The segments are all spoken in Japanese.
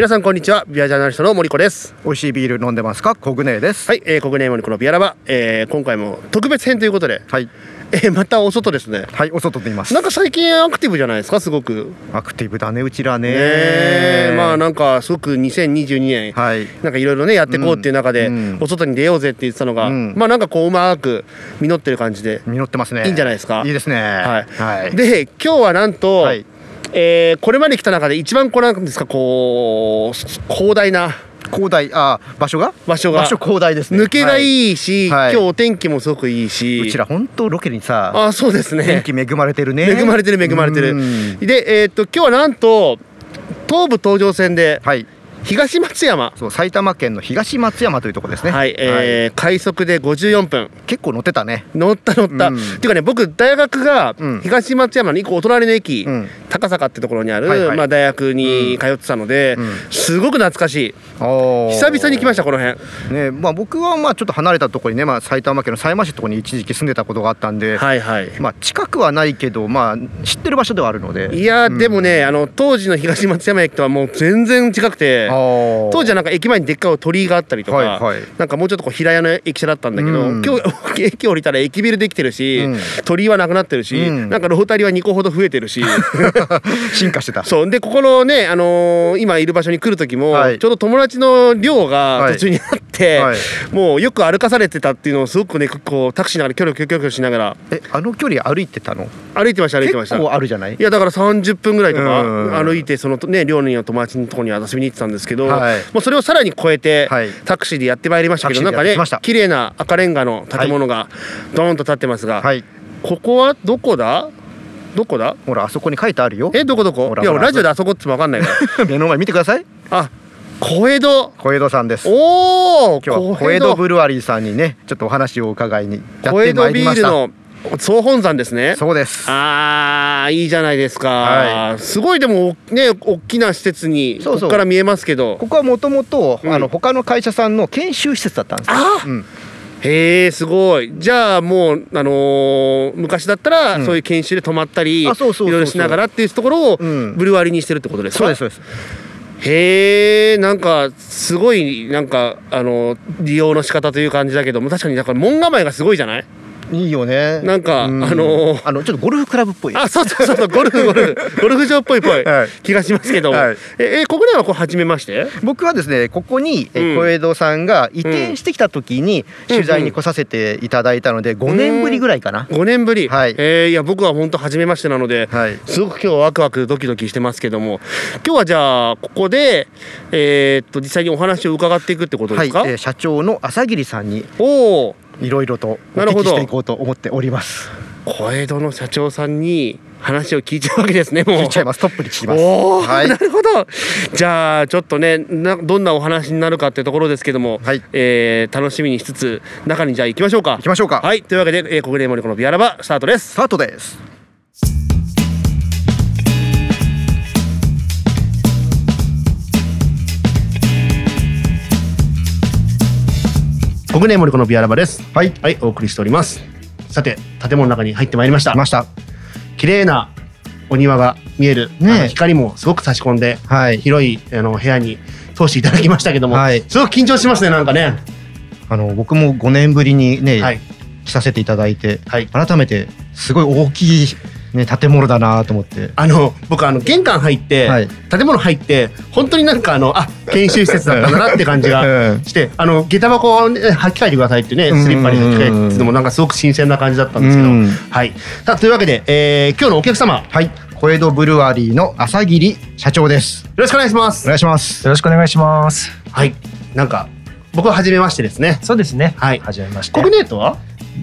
皆さんこんにちは。ビアジャーナリストの森子です。美味しいビール飲んでますか？コグネです。はい、えー、国内森子のビアラバ、えー、今回も特別編ということで、はい。えー、またお外ですね。はいお外でいます。なんか最近アクティブじゃないですか？すごく。アクティブだねうちらね。ねえ。まあなんかすごく2022年、はい。なんかいろいろねやっていこうっていう中で、うん。うん。お外に出ようぜって言ってたのが、うん。まあなんかこううまく実ってる感じで、実ってますね。いいんじゃないですか？いいですね。はい。はい。で今日はなんと、はいえーこれまで来た中で一番こうなんですかこう広大な広大あ場所が？場所が。場所広大ですね。抜けがい、いい。し、はい。今日お天気もすごくいいし。うちら本当ロケにさあそうですね。天気恵まれてるね。恵まれてる恵まれてる。うん。でえーっと今日はなんと東武東上線ではい東松山。そう埼玉県の東松山というところですね。はい、えー快速で54分。結構乗ってたね。乗った乗った、うん。っていうかね僕大学がうん。東松山の一個お隣の駅、うん。高坂ってところにある、はいはい。まあ、大学に通ってたので、うん。すごく懐かしい。久久々に来ましたこの辺。ねまあ僕はまあちょっと離れたところにねまあ埼玉県の狭山市のところに一時期住んでたことがあったんではいはい。まあ近くはないけどまあ知ってる場所ではあるので。いやでもねあの当時の東松山駅とはもう全然違くて当当時はなんか駅前にでっかい鳥居があったりとか、はいはい。なんかもうちょっとこう平屋の駅舎だったんだけど、うん。今日駅降りたら駅ビルできてるし、うん。鳥居はなくなってるし、うん。なんかロータリーは2個ほど増えてるし。進化してた。そう。でここのね、あのー今いる場所に来る時も、はい。ちょうど友達の寮がはい。途中にあって、はい。もうよく歩かされてたっていうのをすごくねこうタクシーながらキョロキョロキョロキョロしながら。えあの距離歩いてたの？歩いてました歩いてました。結構あるじゃない？いやだから30分ぐらいとかうん歩いてそのね寮の友達のところに遊びに行ってたんですけど、はい。もうそれをさらに超えて、はい。タクシーでやってまいりましたけどなんかね綺麗な赤レンガの建物がドーンと建ってますが、はい。ここはどこだ？どこだ？ほらあそこに書いてあるよ。えどこどこ？いやラジオであそこって分かんないから 目の前見てください。あ小江戸。小江戸さんです。おお今日は小江戸ブルワリーさんにねちょっとお話を伺いにやっ小江てま戸ビールいりました。の総本山ですね。そうです。あーいいじゃないですか、はすごいでもね大きな施設にそここから見えますけど。ここはもともとうん。あの他の会社さんの研修施設だったんです。よあうん。へえすごい。じゃあもうあのー昔だったら、うん。そういう研修で泊まったりいろいろしながらっていうところをうん。ブルワリーにしてるってことですか、そうですそうです。へえんかすごいなんかあの利用の仕方という感じだけども確かにだから門構えがすごいじゃない？いいよね。なんかうあのーあのちょっとゴルフクラブっぽい。あそうそうそうそうゴルフゴルフ ゴルフ場っぽいっぽいはい。気がしますけども、はい。ええここではこう初めまして？僕はですねここにえうん。小江戸さんが移転してきた時に取材に来させていただいたので5年ぶりぐらいかな。5年ぶり、はい。えーいや僕は本当初めましてなので、はい。すごく今日ワクワクドキドキしてますけども。今日はじゃあここで、えーっと実際にお話を伺っていくってことですか、はい。えー社長の朝霧さんにおおいろいろとおなるほど聞きしていこうと思っております。小江戸の社長さんに話を聞いちゃうわけですねもう。聞いちゃいます。トップに聞きます。おーはい。なるほど。じゃあちょっとねなどんなお話になるかっていうところですけども、はい。えー楽しみにしつつ中にじゃあ行きましょうか。行きましょうか。はい。というわけで、えー、国連森子のビアラバスタートです。スタートです国連森子のビアラバです。はい。はいお送りしております。さて建物の中に入ってまいりました。来ました。綺麗なお庭が見える、ね光もすごく差し込んではい。広いあの部屋に通していただきましたけども、はい。すごく緊張しますねなんかね。あの僕も5年ぶりにね、はい。来させていただいてはい。改めてすごい大きい、ね、建物だなと思って。あの僕あの玄関入って、はい。建物入って本当になんかあのあ研修施設だったんだなって感じが うん。してあの下駄箱を、ね、履き替えてくださいってねスリッパに履き替えてっていうのもなんかすごく新鮮な感じだったんですけど、うん。はい。さあというわけで、えー今日のお客様。よはい。小江戸ブルワリーの朝霧社長です。ろしくお願いします。お願いします。よろしくお願いします。はい。なんか僕は初めましてですね。そうですね。はい。はじめまして。コグネートは？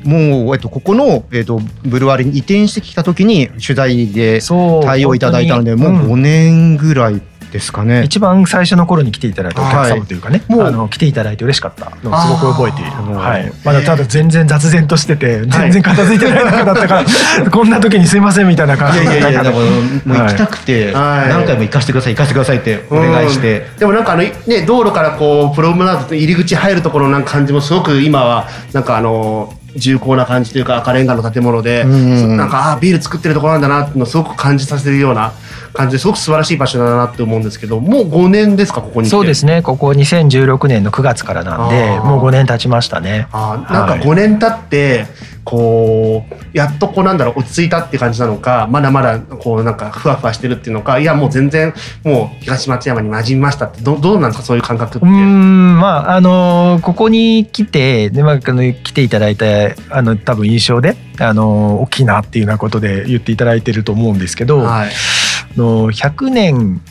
もう、えっと、ここの、えっと、ブルワリーに移転してきた時に取材で対応いただいたのでもう5本当に年ぐらいですかね、一番最初の頃に来ていただいたお客様というかね、はいもうあの来ていただいて嬉しかったのをすごく覚えている。はい。まだただ全然雑然としてて、全然片付いてない中だったから、こんな時にすいませんみたいな感じいやいやいやもう行きたくて、はい。何回も行かせてください行かせてくださいってお願いして、うん。でもなんかあのね道路からこうプロムナードと入り口入るところのなんか感じもすごく今はなんかあの重厚な感じというか赤レンガの建物で、うんなんかああビール作ってるところなんだなっていうのをすごく感じさせるような感じですごく素晴らしい場所だなって思うんですけどもう5年ですかここにそうですねここ2016年の9月からなんでもう5年経ちましたね。あーなんか5年経ってこうやっとこうなんだろう落ち着いたって感じなのかまだまだこうなんかふわふわしてるっていうのかいやもう全然もう東松山に馴染みましたってどどうなんですかそういう感覚って。うーんまああのここに来てで、まあ、来ていただいたあの多分印象であの大きいなっていうようなことで言っていただいてると思うんですけど、はいあの100年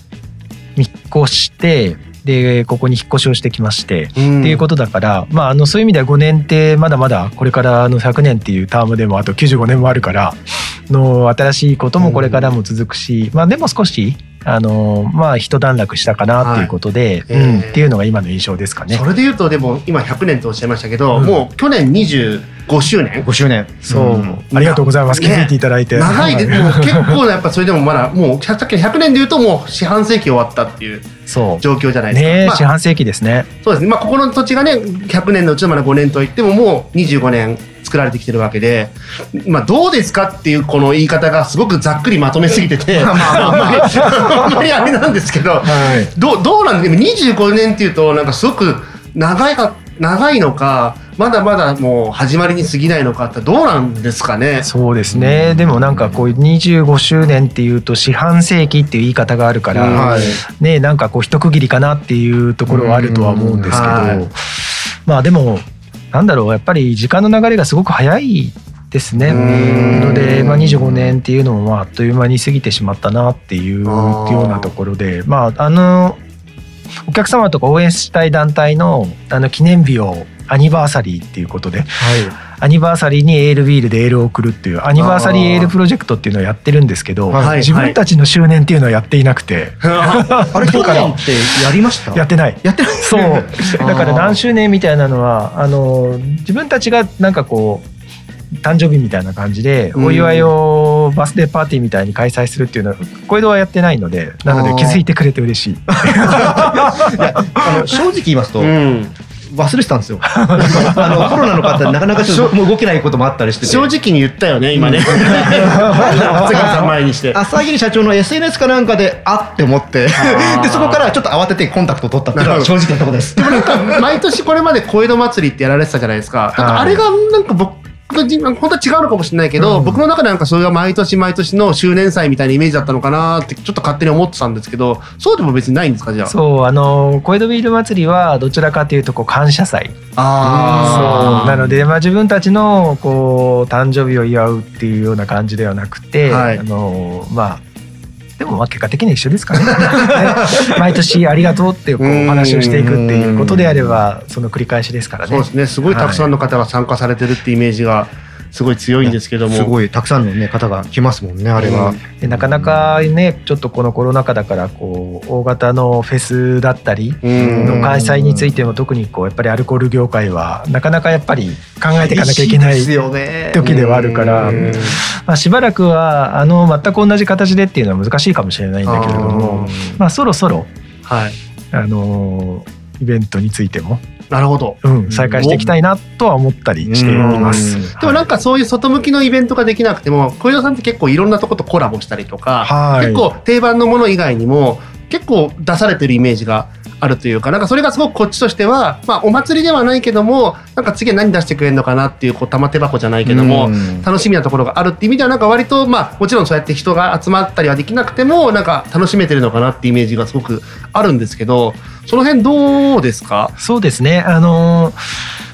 見越してでここに引っ越しをしてきまして、うん。っていうことだから、まあ、あのそういう意味では5年ってまだまだこれからの100年っていうタームでもあと95年もあるからの新しいこともこれからも続くし、まあ、でも少しあのまあ一段落したかなっていうことで、はいうんえー。っていうのが今の印象ですかね。そ。れで言うとでも今100年とおっしゃいましたけど、うん。もう去年25周年。5周年。そう、うん。ありがとうございます。気ねづいていただいて。長いで、はもう結構なやっぱそれでもまだもうさっきの100年で言うともう四半世紀終わったっていう。状況じゃないですか。ねえ、まあ四半世紀ですね。そうですね。まあここの土地がね100年のうちのまだ5年といってももう25年作られてきてるわけで、まあどうですかっていうこの言い方がすごくざっくりまとめすぎてて、あんまり あんまりあれなんですけど、はい。どうどうなんでも25年っていうとなんかすごく長いか長いのかまだまだもう始まりに過ぎないのかってどうなんですかね。そうですね。でもなんかこう25周年っていうと四半世紀っていう言い方があるから、うんはいねなんかこう一区切りかなっていうところはあるとは思うんですけど、うんはいまあでもなんだろうやっぱり時間の流れがすごく早いですね。うんので、まあ、25年っていうのもまああっという間に過ぎてしまったなっていうようなところでまああのお客様とか応援したい団体のあの記念日をアニバーサリーっていうことでアニバーサリーにエールビールでエールを送るっていうアニバーサリーエールプロジェクトっていうのをやってるんですけど、はい。自分たちの周年っていうのはやっていなくて、あれ去年ってやりました？やってない。やってない。そう。だから何周年みたいなのはあの自分たちがなんかこう誕生日みたいな感じでうん。お祝いをバースデーパーティーみたいに開催するっていうのは小江戸はやってないのでなので気づいてくれて嬉しい。あの正直言いますと、うん忘れてたんですよ。あのコロナの方なかなかちょっともう動けないこともあったりしてて。正直に言ったよね今ね。前にして。朝霧社長の SNS かなんかであって思って。でそこからちょっと慌ててコンタクトを取ったっていうのが正直なところです毎年これまで小江戸祭りってやられてたじゃないですか。なんかあれがなんか僕本当は違うのかもしれないけど、うん。僕の中でなんかそれが毎年毎年の周年祭みたいなイメージだったのかなってちょっと勝手に思ってたんですけど、そうでも別にないんですかじゃあ？そうあの小江戸ビール祭りはどちらかというとこう感謝祭。あそうなので、まあ、自分たちのこう誕生日を祝うっていうような感じではなくて、はい。あのまあでもまあ結果的には一緒ですかね。ね。毎年ありがとうっていうこうお話をしていくっていうことであればその繰り返しですからね。そうですね。すごいたくさんの方が参加されてるってイメージがすごい強いんですけども。すごいたくさんの、ね、方が来ますもんねあれは、でなかなかねちょっとこのコロナ禍だからこう大型のフェスだったりうん。の開催についても特にこうやっぱりアルコール業界はなかなかやっぱり考えていかなきゃいけないですよね。時ではあるからうん。まあ、しばらくはあの全く同じ形でっていうのは難しいかもしれないんだけれどもまあ、そろそろ、はい。あのイベントについても、なるほど。うん、再開していきたいなとは思ったりしています。でもなんかそういう外向きのイベントができなくても小江戸さんって結構いろんなとことコラボしたりとか、はい結構定番のもの以外にも結構出されてるイメージがあるというかなんかそれがすごくこっちとしては、まあ、お祭りではないけどもなんか次は何出してくれるのかなっていうこう玉手箱じゃないけども、うん。楽しみなところがあるっていう意味ではなんか割とまあもちろんそうやって人が集まったりはできなくてもなんか楽しめてるのかなっていうイメージがすごくあるんですけどその辺どうですか？そうですね。あの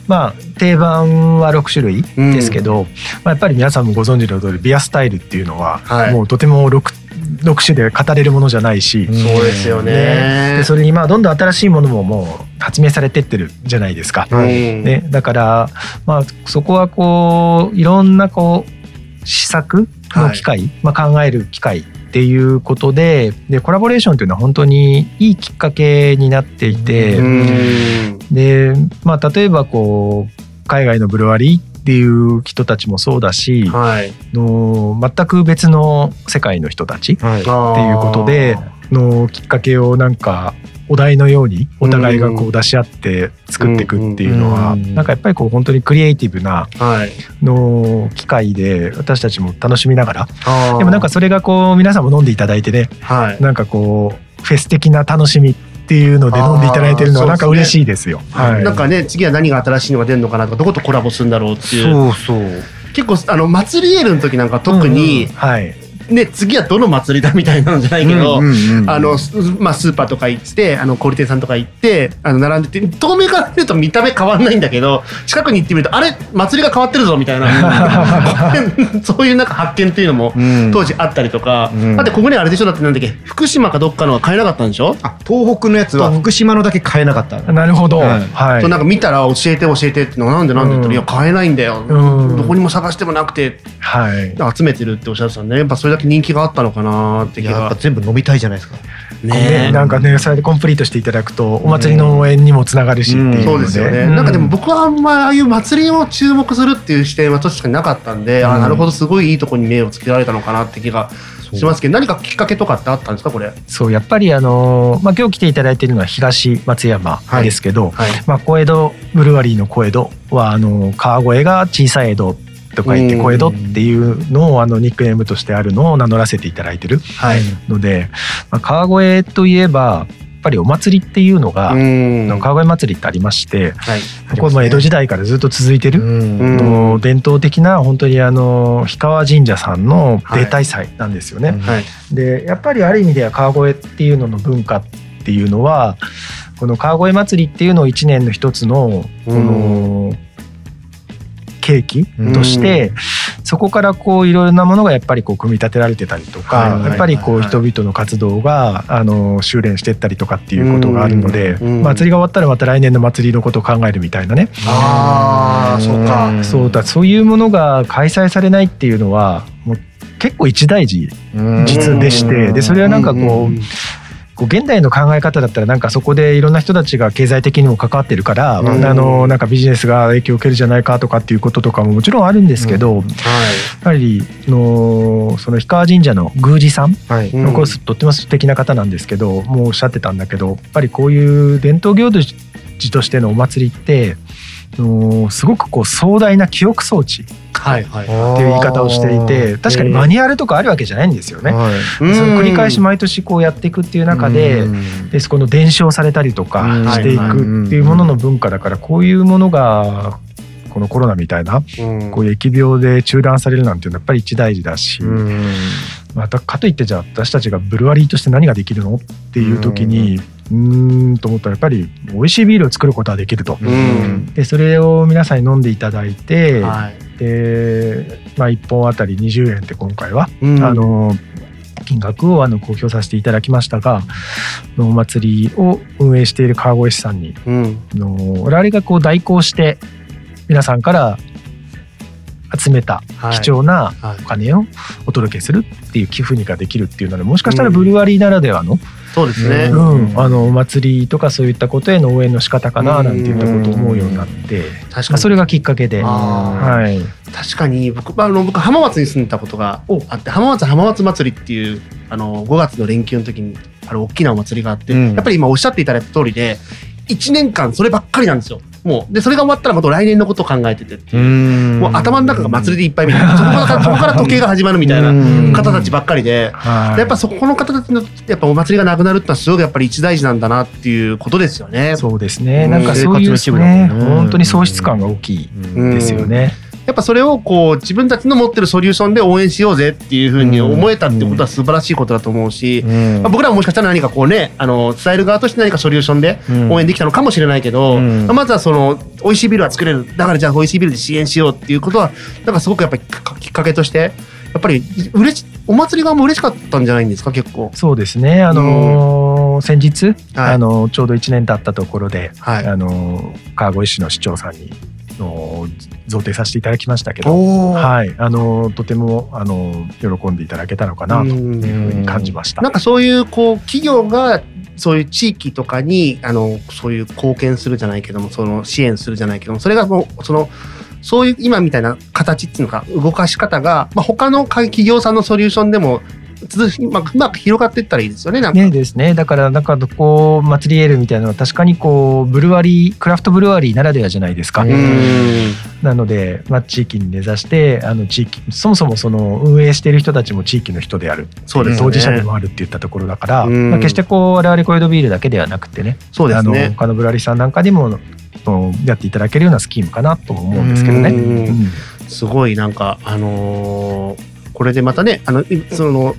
まあ定番は6種類ですけど、まあ、やっぱり皆さんもご存知の通りビアスタイルっていうのは、はい。もうとても 6, 6種で語れるものじゃないし、うんそうですよね。でそれにまあどんどん新しいものももう発明されてってるじゃないですか。うんね、だから、まあ、そこはこういろんなこう試作の機会、まあ、考える機会っていうことででコラボレーションっていうのは本当にいいきっかけになっていて、うん。で、まあ、例えばこう海外のブルワリーっていう人たちもそうだし、はい。の全く別の世界の人たちっはい。ていうことでのきっかけをなんかお題のようにお互いがこう出し合って作っていくっていうのはなんかやっぱりこう本当にクリエイティブなの機会で私たちも楽しみながら。でもなんかそれがこう皆さんも飲んでいただいてねなんかこうフェス的な楽しみっていうので飲んでいただいてるのはなんか嬉しいですよ。はい、なんかね次は何が新しいのが出るのかなとかどことコラボするんだろうっていう。そうそう。結構あの祭りエールの時なんか特に、うんうん、はい、ね、次はどの祭りだみたいなのじゃないけど、あの、まあ、スーパーとか行って、あの、小売店さんとか行って、あの、並んでて、遠目から見ると見た目変わんないんだけど、近くに行ってみると、あれ、祭りが変わってるぞみたいな、そういうなんか発見っていうのも当時あったりとか、うん、だってここにあれでしょ？だってなんだっけ、福島かどっかのは買えなかったんでしょ？あ、東北のやつは福島のだけ買えなかった。なるほど。はい。そうなんか見たら教えて教えてってのなんでなんでって言ったら、いや、買えないんだよ。どこにも探してもなくて、はい。集めてるっておっしゃってたんで、やっぱそれだけ人気があったのかなって気が。やっぱ全部飲みたいじゃないですか。ねなんかねそれでコンプリートしていただくとお祭りの応援にもつながるしっていうそうですよね、なんかでも僕はあんまああいう祭りを注目するっていう視点は確かになかったんで、あなるほどすごいいいとこに目をつけられたのかなって気がしますけど何かきっかけとかってあったんですかこれ？そうやっぱりあの、まあ、今日来ていただいているのは東松山ですけど、はいはい、まあ、小江戸ブルワリーの小江戸はあの川越が小さい江戸とか言って小江戸っていうのをあのニックネームとしてあるのを名乗らせていただいてるので、まあ、川越といえばやっぱりお祭りっていうのが川越祭りってありまして、はい、これも江戸時代からずっと続いてるの伝統的な本当にあの氷川神社さんの例大祭なんですよね。はい、でやっぱりある意味では川越っていうのの文化っていうのはこの川越祭りっていうのを一年の一つのこの契機として、そこからこういろいろなものがやっぱりこう組み立てられてたりとか、やっぱりこう人々の活動があの修練してったりとかっていうことがあるので、祭りが終わったらまた来年の祭りのことを考えるみたいなね。あそうか。そうだそういうものが開催されないっていうのはもう結構一大事実でしてでそれはなんかこうこう現代の考え方だったらなんかそこでいろんな人たちが経済的にも関わってるから、うん、あのなんかビジネスが影響を受けるじゃないかとかっていうこととかももちろんあるんですけど、うん。はい、やはりのその氷川神社の宮司さんのコース、とっても素敵な方なんですけどもうおっしゃってたんだけどやっぱりこういう伝統行事としてのお祭りってのすごくこう壮大な記憶装置。はいはい、っていう言い方をしていて確かにマニュアルとかあるわけじゃないんですよね。はい、その繰り返し毎年こうやっていくっていう中ででそこの伝承されたりとかしていくっていうものの文化だからこういうものがこのコロナみたいなこういう疫病で中断されるなんていうのはやっぱり一大事だし。またかといってじゃあ私たちがブルワリーとして何ができるの？っていう時にうんと思ったらやっぱり美味しいビールを作ることはできると。でそれを皆さんに飲んでいただいて、はい、で、まあ、1本あたり20円って今回は、あの金額をあの公表させていただきましたがお祭りを運営している川越市さんに、うん、の我々がこう代行して皆さんから集めた貴重なお金をお届けするっていう寄付にができるっていうのでもしかしたらブルワリーならではの、そうですね、うん、あのお祭りとかそういったことへの応援の仕方かななんていったことを思うようになって。確かに。それがきっかけで、はい、確かに僕あの僕浜松に住んでたことがあって浜松浜松祭りっていうあの5月の連休の時にある大きなお祭りがあって、うん、やっぱり今おっしゃっていただいた通りで1年間そればっかりなんですよ。もうでそれが終わったらまた来年のことを考えててっていう。もう頭の中が祭りでいっぱいみたいな。そこからそこから時計が始まるみたいな。方たちばっかりで。やっぱそこの方たちのやっぱお祭りがなくなるってのはすごくやっぱり一大事なんだなっていうことですよね。そうですね。なんかそういうね。本当に喪失感が大きいですよね。やっぱそれをこう自分たちの持ってるソリューションで応援しようぜっていうふうに思えたってことは素晴らしいことだと思うし、まあ、僕らももしかしたら何かこうねあの伝える側として何かソリューションで応援できたのかもしれないけど、まあ、まずはその美味しいビールは作れるだからじゃあ美味しいビールで支援しようっていうことはなんかすごくやっぱりきっかけとしてやっぱり嬉しお祭り側も嬉しかったんじゃないんですか結構。そうですね。あのー、先日、はい、あのちょうど1年経ったところで、はい、あの川越市の市長さんにの贈呈させていただきましたけど、はい、あのとてもあの喜んでいただけたのかなというふうに感じました。なんかそういうこう企業がそういう地域とかにあのそういう貢献するじゃないけどもその支援するじゃないけどもそれがもうそのそういう今みたいな形っていうのか動かし方が、まあ、他の企業さんのソリューションでも続き、まあ、うまく広がっていったらいいですよね。なんかねですね。だからなんかこう祭りエールみたいなのは確かにこうブルワリークラフトブルワリーならではじゃないですか。うんなので、まあ、地域に根ざしてあの地域そもそもその運営している人たちも地域の人であるそうですね当事者でもあるって言ったところだから、うんまあ、決してこう我々コエドビールだけではなくてねあのそうですね。他のブラリさんなんかでもうんやっていただけるようなスキームかなとも思うんですけどね。うんうんすごいなんかあのーこれでまたねあのいその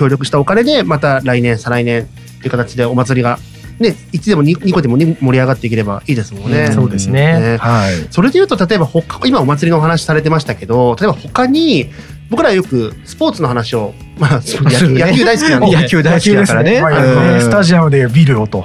協力したお金でまた来年再来年っていう形でお祭りがね1でも 2, 2個でもね盛り上がっていければいいですもんね。うんそうですね。ねはい。それでいうと例えば他今お祭りのお話されてましたけど例えば他に僕らよくスポーツの話を、まあ、野球野球大好きなんで野球大好きだからねスタジアムでビルをと。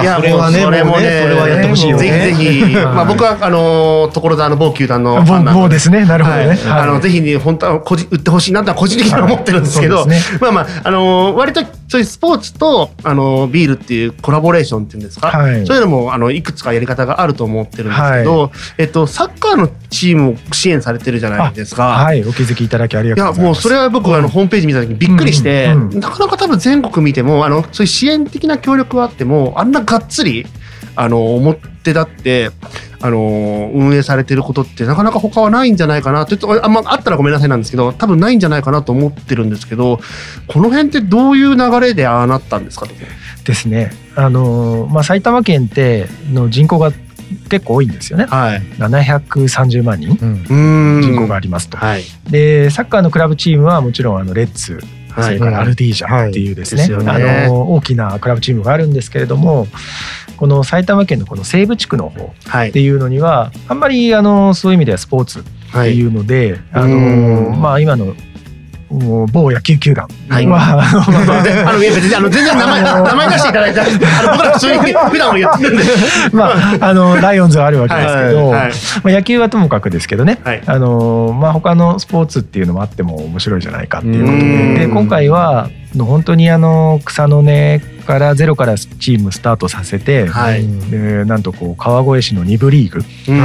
いや それはねもうそれももうねねそれはやってほしいよね。ぜひぜひ、まあ、僕はあの所沢の某球団のファンなんもうですね。なるほどね。はい、あのぜひね本当は個人売ってほしいなとは個人的には思ってるんですけど、そうですね。まあまああのー割とそういうスポーツとあのービールっていうコラボレーションっていうんですか、はい。そういうのもあのいくつかやり方があると思ってるんですけど、えっとサッカーのチームを支援されてるじゃないですか。はい。お気づきいただきありがいやとうございます。もうそれは僕あのホームページ見た時にびっくりして、なかなか多分全国見てもあのそういう支援的な協力はあってもあんながっつりあの表立ってあの運営されてることってなかなか他はないんじゃないかなちょっとあんまあったらごめんなさいなんですけど多分ないんじゃないかなと思ってるんですけどこの辺ってどういう流れでああなったんですか？とですね。あのまあ埼玉県っての人口が結構多いんですよね。はい。730万人うーん。人口がありますと。はい。でサッカーのクラブチームはもちろんあのレッツはい。それからアルディージャっていうですね,、あの大きなクラブチームがあるんですけれどもこの埼玉県のこの西部地区の方はい。っていうのにはあんまりあのそういう意味ではスポーツってはいいうので、あうん。のまあ今のもう某野球球団は、はい。まああのにあの全然名前 名前出していただいてあの僕ら普通に普段は言ってるんで。まあ、あのライオンズはあるわけですけど、はいまあ、野球はともかくですけどね、はい。あのまあ、他のスポーツっていうのもあっても面白いじゃないかっていうことうん。でで今回はの本当にあの草の根からゼロからチームスタートさせて、はい。でなんとこう川越市の2部リーグ、うん。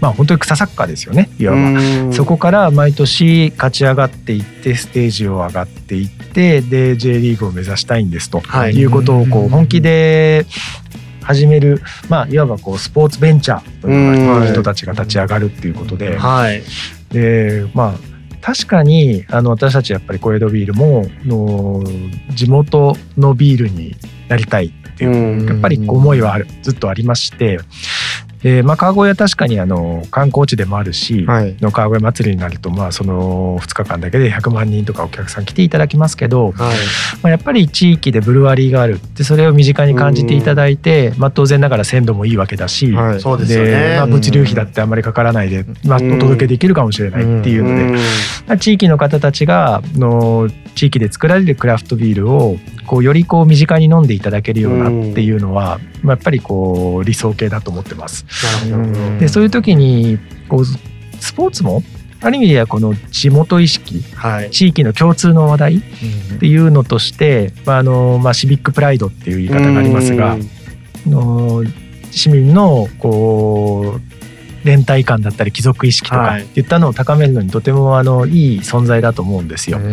まあ、本当に草サッカーですよねいわば。うん。そこから毎年勝ち上がっていってステージを上がっていってで J リーグを目指したいんですとはい。いうことをこう本気で始める、まあ、いわばこうスポーツベンチャーという人たちが立ち上がるっていうことで。はい。でまあ確かにあの私たちやっぱり小江戸ビールもの地元のビールになりたいっていううんやっぱり思いはあるずっとありまして。でまあ、川越は確かにあの観光地でもあるし、はい。の川越祭りになるとまあその2日間だけで100万人とかお客さん来ていただきますけど、はい。まあ、やっぱり地域でブルワリーがあるでそれを身近に感じていただいて、まあ、当然ながら鮮度もいいわけだし、はい。そうですね。まあ、物流費だってあんまりかからないで、まあ、うんお届けできるかもしれないっていうので、うん。まあ地域の方たちがの地域で作られるクラフトビールをこうよりこう身近に飲んでいただけるようなっていうのは、まあ、やっぱりこう理想形だと思ってます。でそういう時にこうスポーツもある意味ではこの地元意識はい。地域の共通の話題っていうのとして、まああのまあ、シビックプライドっていう言い方がありますが、あの市民のこう連帯感だったり貴族意識とかはい。っていったのを高めるのにとてもあのいい存在だと思うんですよ。はい。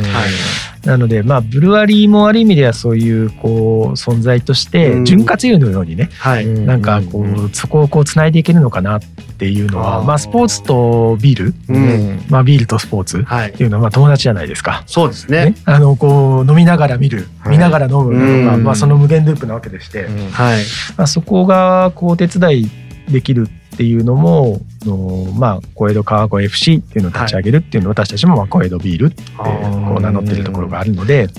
なのでまあブルワリーもある意味ではそういうこう存在としてうん。潤滑油のようにねはい。なんかこうそこをこうつないでいけるのかなっていうのはまあスポーツとビール？うん。まあビールとスポーツっはい。ていうのはまあ友達じゃないですか。そうですね。ね、あのこう飲みながら見る、はい。見ながら飲むのが、うん。まあ、その無限ループなわけでして、はい。まあ、そこがこうお手伝いできるっていうのもの、まあ、小江戸川越 FC っていうのを立ち上げるっていうのを私たちもまあ小江戸ビールってこう名乗ってるところがあるのではい。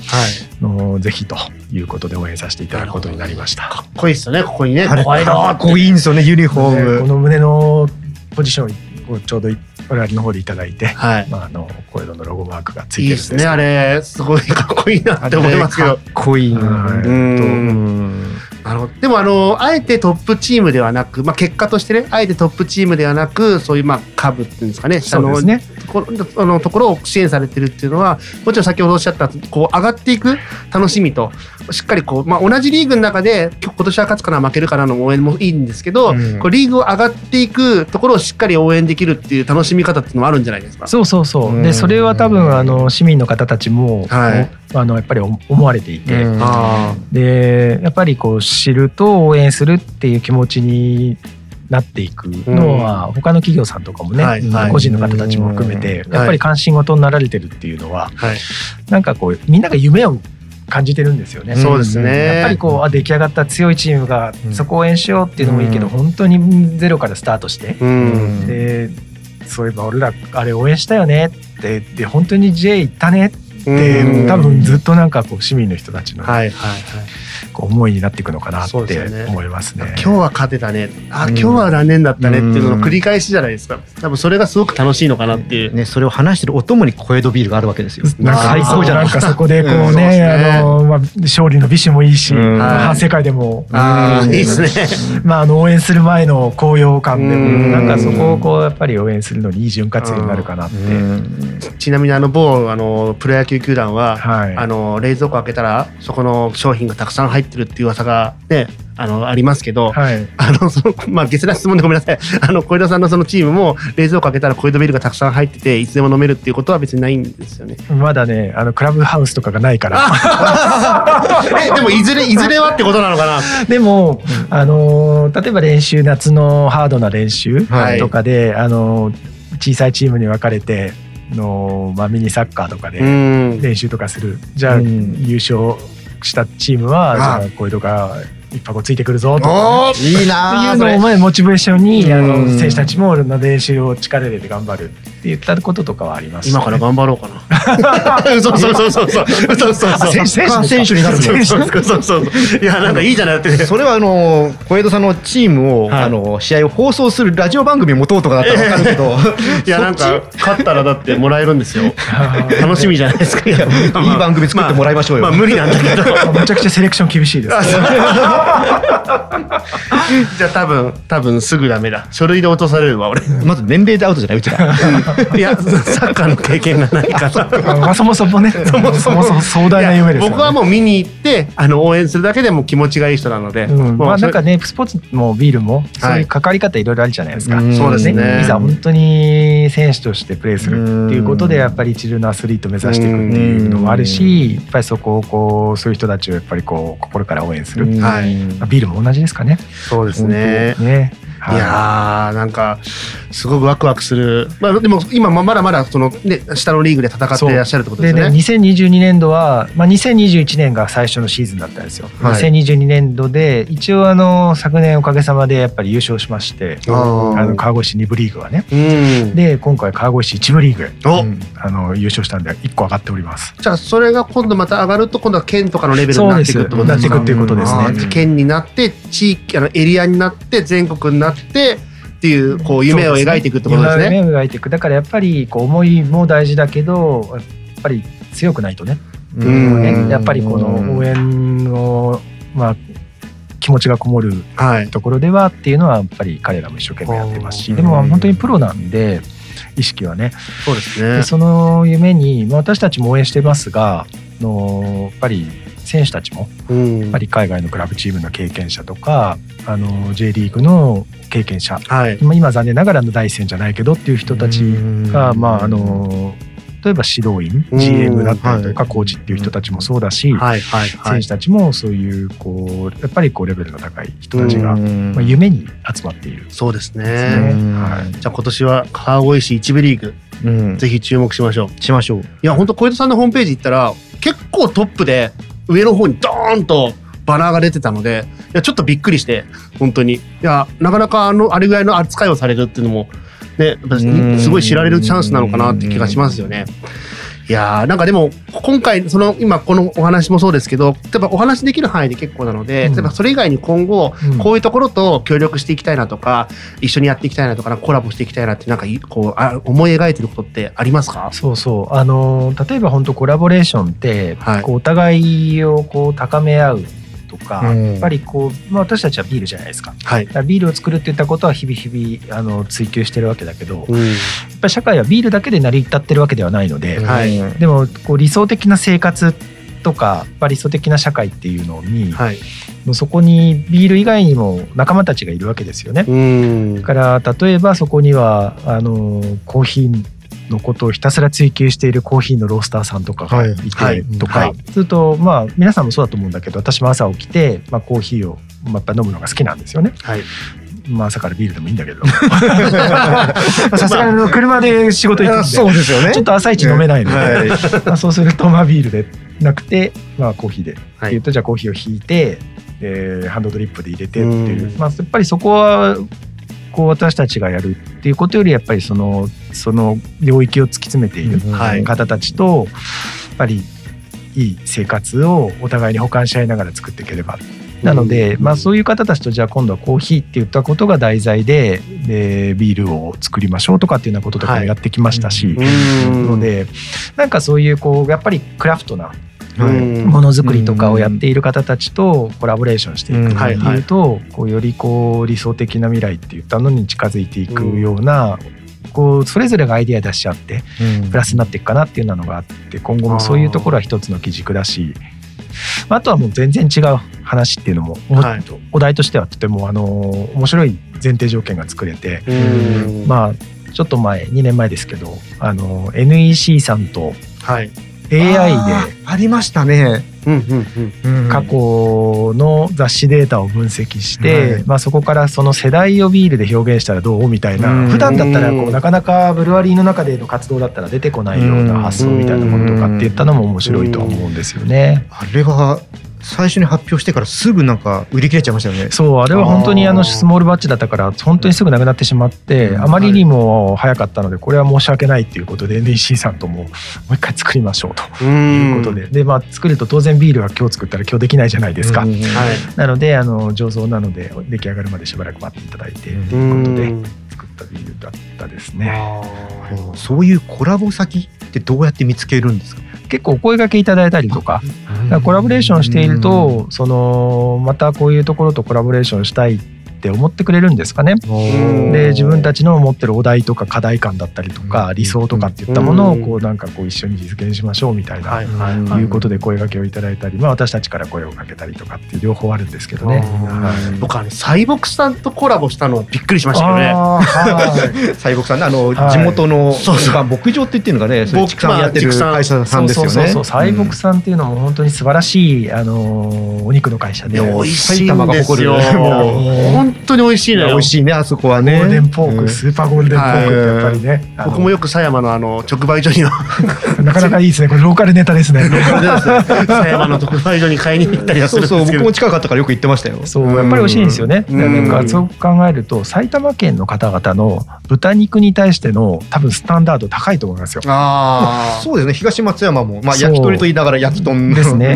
のぜひということで応援させていただくことになりました。かっこいいですよねここにね。かっこいいんですよねユニフォーム。でこの胸のポジションをちょうど我々の方でいただいて、はい。まあ、あの小江戸のロゴマークがついてるんですねあれ。すごいかっこいいなって思いますけど。かっこいいな。はいうんなるほどでもあのあえてトップチームではなく、まあ、結果としてねあえてトップチームではなくそういうまあ株っていうんですかね下のねところあのところを支援されてるっていうのはもちろん先ほどおっしゃったこう上がっていく楽しみとしっかりこう、まあ、同じリーグの中で今年は勝つかな負けるかなの応援もいいんですけど、うんこうリーグを上がっていくところをしっかり応援できるっていう楽しみ方っていうのもあるんじゃないですか。そうそうそう。うんでそれは多分あの市民の方たちも、はいおあのやっぱり思思われていて、うん。あでやっぱりこう知ると応援するっていう気持ちになっていくのは、他の企業さんとかもね、はいはい。個人の方たちも含めて、うん。やっぱり関心事になられてるっていうのは、あはい、なんかこうみんなが夢を感じてるんですよね。そうですね。やっぱりこうあ出来上がった強いチームがうん。そこを応援しようっていうのもいいけど、うん。本当にゼロからスタートして、うん。でそういえば俺らあれ応援したよねってで本当に J 行ったねって、うん多分ずっとなんかこう市民の人たちのはいはいはい。こう思いになっていくのかなって思いますね。今日は勝てたね。あうん。今日は残念だったねっていうのの繰り返しじゃないですか。多分それがすごく楽しいのかなっていう、ね、それを話してるお供に小江戸ビールがあるわけですよ。なんか最高じゃない。なんかそこでこううん。そうですね、ねあのまあ勝利の美酒もいいし、反省会でも、ああうん。いいですね。まああの応援する前の高揚感でも、うん。なんかそこをこうやっぱり応援するのにいい潤滑油になるかなって。うん。ちなみにあの某あのプロ野球球団は、はい。あの冷蔵庫開けたらそこの商品がたくさん入ってるっていう噂がねあのありますけど、はい。あのそのまあ下世な質問でごめんなさいあの小枝さんのそのチームも冷蔵庫開けたら小枝ビールがたくさん入ってていつでも飲めるっていうことは別にないんですよね。まだね、あのクラブハウスとかがないから。えでもいずれいずれはってことなのかな？でも、あのー例えば練習夏のハードな練習はいとかで、あのー小さいチームに分かれての、まあ、ミニサッカーとかでうん練習とかする、じゃあ、うん優勝したチームは、あじゃあこういうとか一箱ついてくるぞとか、おーいいってなあそれいうのを前モチベーションにあのうん選手たちも俺の練習を力入れて頑張るって言ったこととかはあります、今から頑張ろうかな。そうそうそうそうそうそうそうそう。あ選手選手になるそうそうそう。いやなんかいいじゃないだって。それはあの小江戸さんのチームを、はいあの試合を放送するラジオ番組を持とうとかだったら分 かるけど、いやなんか勝ったらだってもらえるんですよ。楽しみじゃないですか。いやいい番組作ってもらいましょうよ。まあ無理なんだけど。めちゃくちゃセレクション厳しいです。じゃあ多分多分すぐダメだ。書類で落とされるわ俺。まず年齢でアウトじゃないうちら。いやサッカーの経験がないから。まあそもそもね、そもそも壮大な夢です。僕はもう見に行ってあの応援するだけでも気持ちがいい人なので。まあなんかねスポーツもビールもそういう関わり方いろいろあるじゃないですか。うんそうですねいざ本当に選手としてプレーするっていうことでやっぱり一流のアスリートを目指していくっていうのもあるし、やっぱりそこをこうそういう人たちをやっぱりこう心から応援する。はいまあビールも同じですかね。そうですね。ね。いやーなんかすごくワクワクする、まあ、でも今まだまだその、ね、下のリーグで戦っていらっしゃるってことでですね、ね。2022年度は、まあ、2021年が最初のシーズンだったんですよ。はい2022年度で一応あの昨年おかげさまでやっぱり優勝しまして、あの川越市2部リーグはね。うん、で今回川越市1部リーグ、おうんあの優勝したんで1個上がっております。じゃあそれが今度また上がると今度は県とかのレベルになっていくってことですね。県になって地域あのエリアになって全国になってっていうこう夢を描いていくってことですね。夢を描いていく。だからやっぱりこう思いも大事だけどやっぱり強くないとね、うん。ね。やっぱりこの応援の、まあ、気持ちがこもるはい。ところではっていうのはやっぱり彼らも一生懸命やってますうん。しでも本当にプロなんで意識はね。そうですね。でその夢に、まあ、私たちも応援してますがのやっぱり選手たちもうんやっぱり海外のクラブチームの経験者とかあの J リーグの経験者はい。今今残念ながらの第一線じゃないけどっていう人たちが、うんまああの例えば指導員うん GM だったりとかコーチっていう人たちもそうだし、はいはいはい選手。たちもそういうこうやっぱりこうレベルの高い人たちが、うんまあ、夢に集まっている。そうですね。ねはいじゃあ今年は川越市一部リーグうんぜひ注目しましょう。しましょう。いや本当小江戸さんのホームページ行ったら結構トップで上の方にドーンとバナーが出てたのでいやちょっとびっくりして本当にいやなかなかあのあれぐらいの扱いをされるっていうのもねすごい知られるチャンスなのかなって気がしますよね。いやーなんかでも今回その今このお話もそうですけど例えばお話できる範囲で結構なので、うん。例えばそれ以外に今後うん。こういうところと協力していきたいなとか一緒にやっていきたいなとかコラボしていきたいなってなんかいこうあ思い描いてることってありますか？そうそう。あの例えば本当コラボレーションって、はい。こうお互いをこう高め合うとか、やっぱりこう、まあ、私たちはビールじゃないですか,、はい、ビールを作るっていったことは日々日々あの追求してるわけだけど、うん、やっぱり社会はビールだけで成り立ってるわけではないので、はい、でもこう理想的な生活とか理想的な社会っていうのに、はい、もうそこにビール以外にも仲間たちがいるわけですよね。だから例えばそこにはあのコーヒーのことをひたすら追求しているコーヒーのロースターさんとかがい。てとか、するとまあ皆さんもそうだと思うんだけど私も朝起きて、まあ、コーヒーをやっぱ飲むのが好きなんですよね。はい。まあ朝からビールでもいいんだけど。さすがに車で仕事行くんでそうですよね。ちょっと朝一飲めないので、はい、まあそうするとまあビールでなくて、まあ、コーヒーで、はい、っていうとじゃあコーヒーを引いて、えー、ハンドドリップで入れてっていう、まあ、やっぱりそこはこう私たちがやるっていうことよりやっぱりそのその領域を突き詰めている方たちとやっぱりいい生活をお互いに補完し合いながら作っていければ。なので、まあ、そういう方たちとじゃあ今度はコーヒーって言ったことが題材ででビールを作りましょうとかっていうようなこととかもやってきましたし、はい、のでなんかそういうこうやっぱりクラフトなものづくりとかをやっている方たちとコラボレーションしていくっていうと、こうよりこう理想的な未来って言ったのに近づいていくような、こうそれぞれがアイディア出し合ってプラスになっていくかなっていうのがあって今後もそういうところは一つの基軸だしあとはもう全然違う話っていうのも、はい、お題としてはとてもあの面白い前提条件が作れてまあちょっと前2年前ですけどあの NEC さんと AI で。ありましたね。過去の雑誌データを分析して、はい、まあ、そこからその世代をビールで表現したらどうみたいな普段だったらこうなかなかブルワリーの中での活動だったら出てこないような発想みたいなものとかって言ったのも面白いと思うんですよね。あれは最初に発表してからすぐなんか売り切れちゃいましたよね。そうあれは本当にあのスモールバッチだったから本当にすぐなくなってしまって、あまりにも早かったのでこれは申し訳ないっていうことで NEC さんとももう一回作りましょうということで。で、まあ、作ると当然ビールは今日作ったら今日できないじゃないですか、はい、なのであの醸造なので出来上がるまでしばらく待っていただいてっていうことで。作ったビールだったですね。そういうコラボ先ってどうやって見つけるんですか？結構お声がけいただいたりとかコラボレーションしているとそのまたこういうところとコラボレーションしたいって思ってくれるんですかね。で自分たちの持ってるお題とか課題感だったりとか理想とかっていったものをこうなんかこう一緒に実現しましょうみたいない。うことで声掛けをいただいたり、まあ、私たちから声をかけたりとかっていう両方あるんですけどね。僕はねサイボクさんとコラボしたのびっくりしましたけどね。サイボクさんねあの地元の、そうそう。牧場って言ってるのがねそう畜産やってる会社さんですよね。そうそうサイボクさんっていうのも本当に素晴らしいあのお肉の会社で美味しいんですよ。本当に美味しいのよ。美味しいねあそこはね。ゴールデンポーク、スーパーゴールデンポークってやっぱりね。僕もよく狭山のあの直売所には。なかなかいいですね。これローカルネタですね。狭山の直売所に買いに行ったりはするんですけど。僕も近かったからよく行ってましたよ。そうやっぱり美味しいんですよね。なんかそう考えると埼玉県の方々の豚肉に対しての多分スタンダード高いと思いますよ。ああそうですね。東松山もまあ焼き鳥と言いながら焼き豚ですね。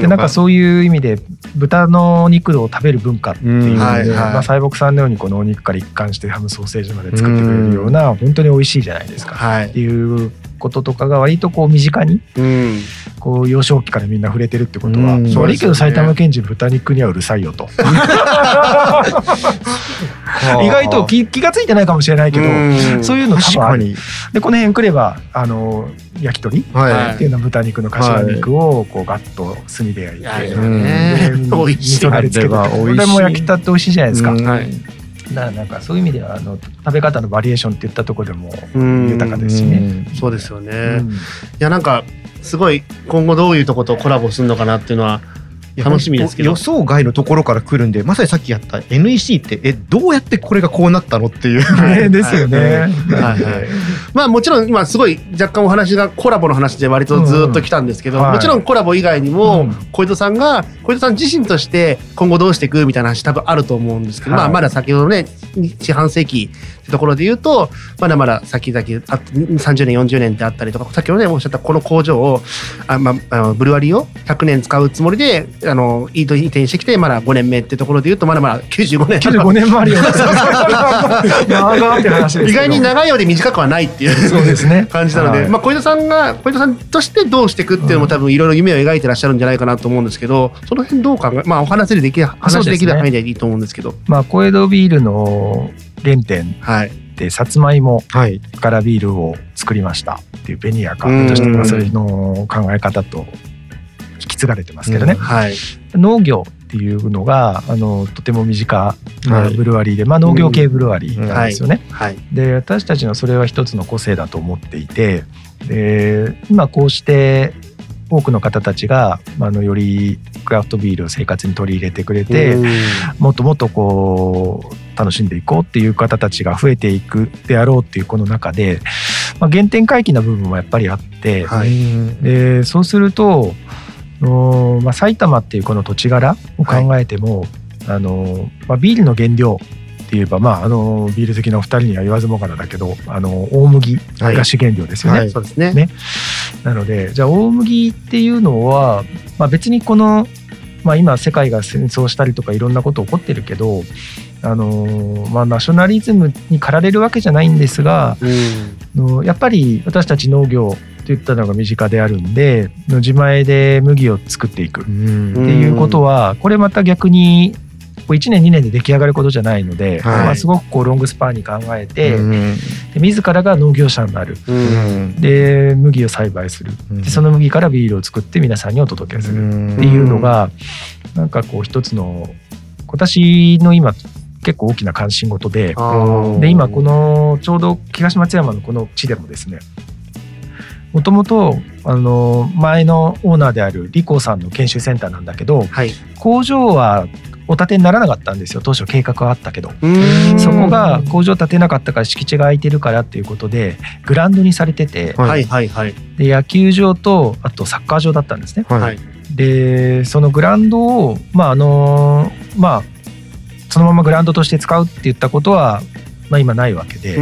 でなんかそういう意味で豚の肉を食べる文化っていうので、まあ、西北さんのようにこのお肉から一貫してハムソーセージまで作ってくれるような本当に美味しいじゃないですか、はい、っていうこととかが割とこう身近に、こう幼少期からみんな触れてるってことは、悪いけど埼玉県人豚肉にはうるさいよと。意外と気気が付いてないかもしれないけどそういうの多分ある。でこの辺来ればあの焼き鳥？っていうのは豚肉の頭肉をこうガッと炭で焼いて、はい、味噌だれつけてこれも焼きたって美味しいじゃないですか。はいだなんかそういう意味ではあの食べ方のバリエーションっていったところでも豊かですしね。そうですよね、うん、いやなんかすごい今後どういうとことコラボするのかなっていうのは楽しみですけど。予想外のところから来るんでまさにさっきやった NEC ってえどうやってこれがこうなったのっていう、ね、ですよね。はい。はい、まあもちろん今すごい若干お話がコラボの話で割とずっと来たんですけど、うんはい、もちろんコラボ以外にも小糸さんが小糸さん自身として今後どうしていくみたいな話多分あると思うんですけど、はい、まあまだ先ほどね四半世紀ってところで言うとまだまだ先々あ30年40年ってあったりとかさっきのねおっしゃったこの工場をあ、まあ、あのブルワリーを100年使うつもりであの移転してきてまだ5年目ってところで言うとまだまだ95年。95年もあるよ。長って話意外に長いようで短くはないっていうそうです、ね、感じなので、はい、まあ、小糸さんが小糸さんとしてどうしていくっていうのも多分いろいろ夢を描いてらっしゃるんじゃないかなと思うんですけどその辺どう考えまあお話でできる話できる範囲でいいと思うんですけど。まあ、小江戸ビールの原点で、さつまいもからビールを作りました。っていうベニヤカとして、それの考え方と引き継がれてますけどね。はい、農業っていうのがあのとても身近なブルワリーで、まあ、農業系ブルワリーなんですよね。で私たちのそれは一つの個性だと思っていてで今こうして多くの方たちがあのよりクラフトビールを生活に取り入れてくれてもっともっとこう楽しんでいこうっていう方たちが増えていくであろうっていうこの中で、まあ、原点回帰な部分もやっぱりあって、はい、でそうするとまあ、埼玉っていうこの土地柄を考えても、はい、あのまあ、ビールの原料言えば、まあ、あのビール好きのお二人には言わずもがなだけどあの大麦が主原料ですよね。はいはい、そうですね。ね。なのでじゃあ大麦っていうのは、まあ、別にこの、まあ、今世界が戦争したりとかいろんなこと起こってるけどあのまあ、ナショナリズムに駆られるわけじゃないんですが、うん、やっぱり私たち農業といったのが身近であるんで自前で麦を作っていくっていうことはこれまた逆に1年2年で出来上がることじゃないので、はい、まあ、すごくこうロングスパンに考えて、うん、で自らが農業者になる、うん、で麦を栽培する、うん、でその麦からビールを作って皆さんにお届けする。っていうのが、うん、なんかこう一つの私の今結構大きな関心事でで今このちょうど東松山のこの地でもですねもともとあの前のオーナーであるリコーさんの研修センターなんだけど、はい、工場はお建てにならなかったんですよ。当初計画はあったけど。そこが工場建てなかったから敷地が空いてるからっていうことでグラウンドにされてて、はい。はいはい、で野球場とあとサッカー場だったんですね。はい、でそのグラウンドをまああのまあそのままグラウンドとして使うって言ったことはまあ、今ないわけで,、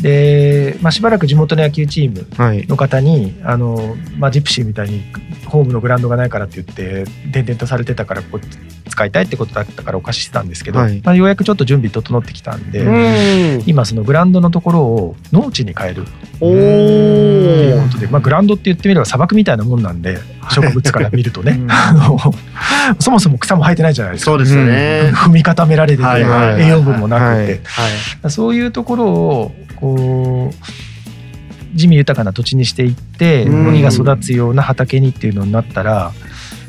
でまあ、しばらく地元の野球チームの方に、はい、あのまあ、ジプシーみたいにホームのグラウンドがないからって言って転々とされてたからこう使いたいってことだったからお貸ししてたんですけど、はい、まあ、ようやくちょっと準備整ってきたんで今そのグラウンドのところを農地に変えるっていうことで、まあ、グラウンドって言ってみれば砂漠みたいなもんなんで植物から見るとね、そもそも草も生えてないじゃないですか。そうですね。踏み固められてて、栄養分もなくて、そういうところをこう地味豊かな土地にしていって麦が育つような畑にっていうのになったら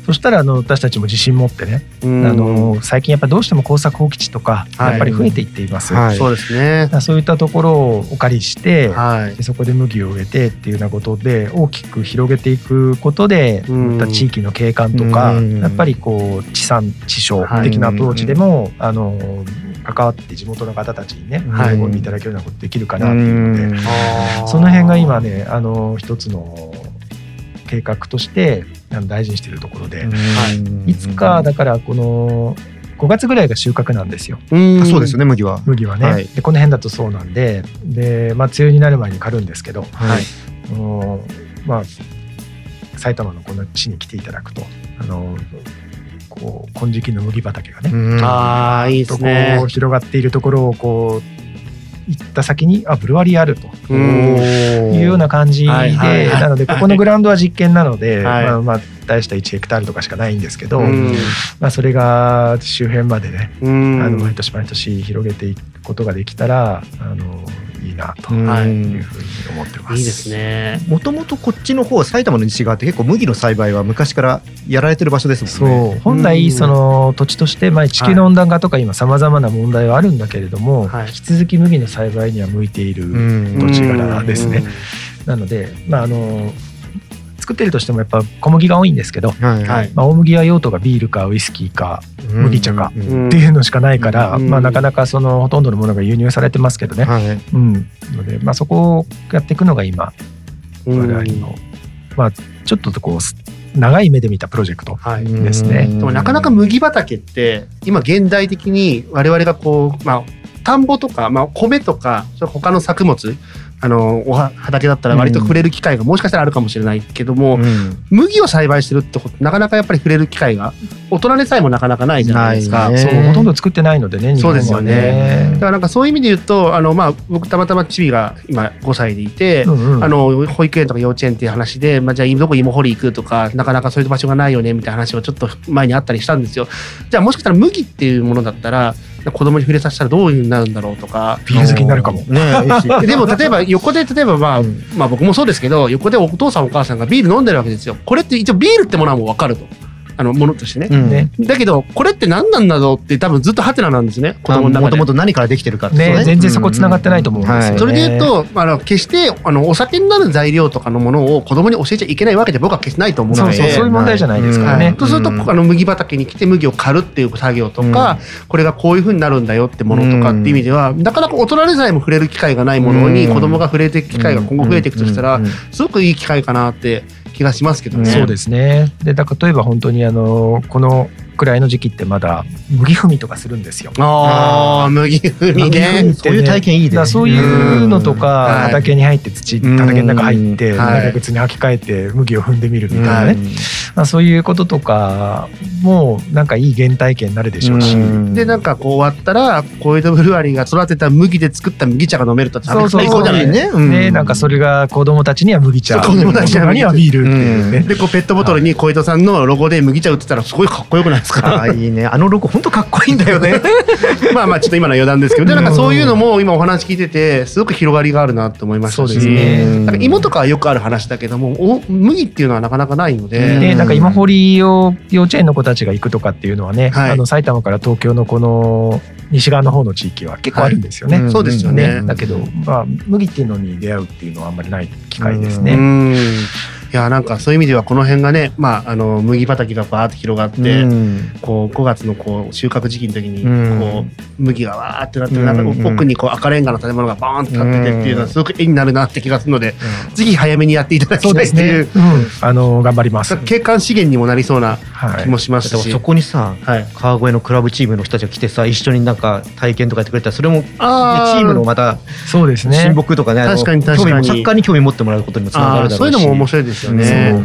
そしたらあの私たちも自信持ってね、あの最近やっぱどうしても耕作放棄地とかやっぱり増えていっています。はい、そうですね。そういったところをお借りして、はい、そこで麦を植えてっていうようなことで大きく広げていくことで、また地域の景観とか、やっぱりこう地産地消的なアプローチでも、あの関わって地元の方たちにね喜んでいただけるようなことできるかなっていうので、その辺が今ねあの一つの計画として大事にしているところで、い。つかだからこの5月ぐらいが収穫なんですよ。そうですね麦は。麦はね、はい、でこの辺だとそうなんでで、まあ、梅雨になる前に刈るんですけど、はい、まあ埼玉のこの地に来ていただくとあのこう金色の麦畑がね、ああいいですね。広がっているところをこう行った先にあブルワリーあると。いうような感じで、なのでここのグラウンドは実験なので、はい、まあまあ大した1ヘクタールとかしかないんですけど、まあ、それが周辺までねあの毎年毎年広げていくことができたらあのいいなとい。うふうに思ってます。いいですね。もともとこっちの方埼玉の西側って結構麦の栽培は昔からやられてる場所ですもんね。そう。本来その土地としてまあ地球の温暖化とか今さまざまな問題はあるんだけれども、はい、引き続き麦の栽培には向いている土地柄ですね。なのでまああの作ってるとしてもやっぱ小麦が多いんですけど、はいはい、まあ、大麦は用途がビールかウイスキーか麦茶かっていうのしかないから、まあ、なかなかそのほとんどのものが輸入されてますけどね、はい、うん、ので、まあ、そこをやっていくのが今我々の、まあ、ちょっとこう長い目で見たプロジェクトですね。でもなかなか麦畑って今現代的に我々がこう、まあ、田んぼとか、まあ、米とか他の作物あのお畑だったら割と触れる機会がもしかしたらあるかもしれないけども、うん、麦を栽培してるってことなかなかやっぱり触れる機会が大人でさえもなかなかないじゃないですか。そうほとんど作ってないのでねそうですよね。だからなんかそういう意味で言うとあの、まあ、僕たまたまチビが今5歳でいて、うんうん、あの保育園とか幼稚園っていう話で、まあ、じゃあどこ芋掘り行くとかなかなかそういう場所がないよねみたいな話をちょっと前にあったりしたんですよ。じゃあもしかしたら麦っていうものだったら子供に触れさせたらどういうになるんだろうとかビール好きになるかも、ね、でも例えば横で例えばまあ、まあ僕もそうですけど横でお父さんお母さんがビール飲んでるわけですよこれって一応ビールってものはもう分かると。あのものとしてね、うん、だけどこれって何なんだろうって多分ずっとハテナなんですね。子供の中で。もともと何からできてるかね、ね、全然そこ繋がってないと思う。ん。ですよ、ね、はい、それで言うとあの決してあのお酒になる材料とかのものを子供に教えちゃいけないわけで僕は決してないと思うので。そうそういう問題じゃないですからね、はい、とするとあの麦畑に来て麦を刈るっていう作業とか、これがこういうふうになるんだよってものとかっていう意味では、なかなか大人でさえも触れる機会がないものに子供が触れていく機会が今後増えていくとしたら、すごくいい機会かなって気がしますけどね。そうですねでだ例えば本当にあのこのくらいの時期ってまだ麦踏みとかするんですよ。ああ麦踏みね。ねそういう体験いいね。そういうのとか畑に入って土畑の中入って長靴に履き替えて麦を踏んでみるみたいなね。まあそういうこととかもなんかいい原体験になるでしょうし。でなんかこう終わったら小江戸ブルワリーが育てた麦で作った麦茶が飲めるとそうそうそうじゃないね。ねなんかそれが子供たちには麦茶、子供たちにはビールっていうね。でこうペットボトルに小江戸さんのロゴで麦茶売ってたらすごいかっこよくない？ですか。あいいね。あのロゴ本当かっこいいんだよね。まあまあちょっと今の余談ですけど、でなんかそういうのも今お話聞いててすごく広がりがあるなと思いましたし、ね、芋とかはよくある話だけども、お麦っていうのはなかなかないので、でなんか芋掘りを幼稚園の子たちが行くとかっていうのはね、はい、あの埼玉から東京のこの西側の方の地域は結構あるんですよね。はい、そうですよね。だけどまあ麦っていうのに出会うっていうのはあんまりない機会ですね。いやなんかそういう意味ではこの辺がね、まあ、あの麦畑がバーって広がって、うん、こう5月のこう収穫時期の時にこう麦がわーってなって、うん、なんか奥にこう赤レンガの建物がバーンって立っててっていうのはすごく絵になるなって気がするので、うん、ぜひ早めにやっていただきたいっていう、ね、あの頑張ります。景観資源にもなりそうな気もしますし、はい、そこにさ、はい、川越のクラブチームの人たちが来てさ一緒になんか体験とかやってくれたらそれも、ね、チームのまたそうですね。親睦とかね確かに確かに。サッカーに興味持ってもらうことにもつながるだろうし。そういうのも面白いですよね。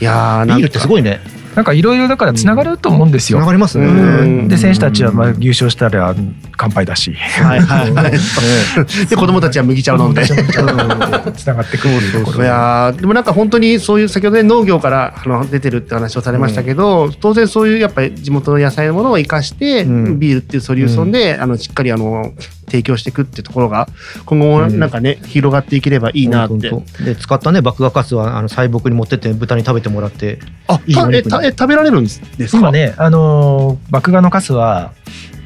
いやビールってすごいね。なんかいろいろだからつながると思うんですよ。つながりますね。で選手たちはまあ優勝したら乾杯だし。はいはいはい。で子供たちは麦茶を飲んで。つながってくるところ。いやでもなんか本当にそういう先ほどね農業からあの出てるって話をされましたけど、当然そういうやっぱり地元の野菜のものを生かしてビールっていうソリューションであのしっかりあの提供していくっていうところが今後もなんかね、広がっていければいいなって。で使ったね麦芽カスはあの細木に持ってって豚に食べてもらってあいいえたえ食べられるんですか？今ねあの麦芽のカスは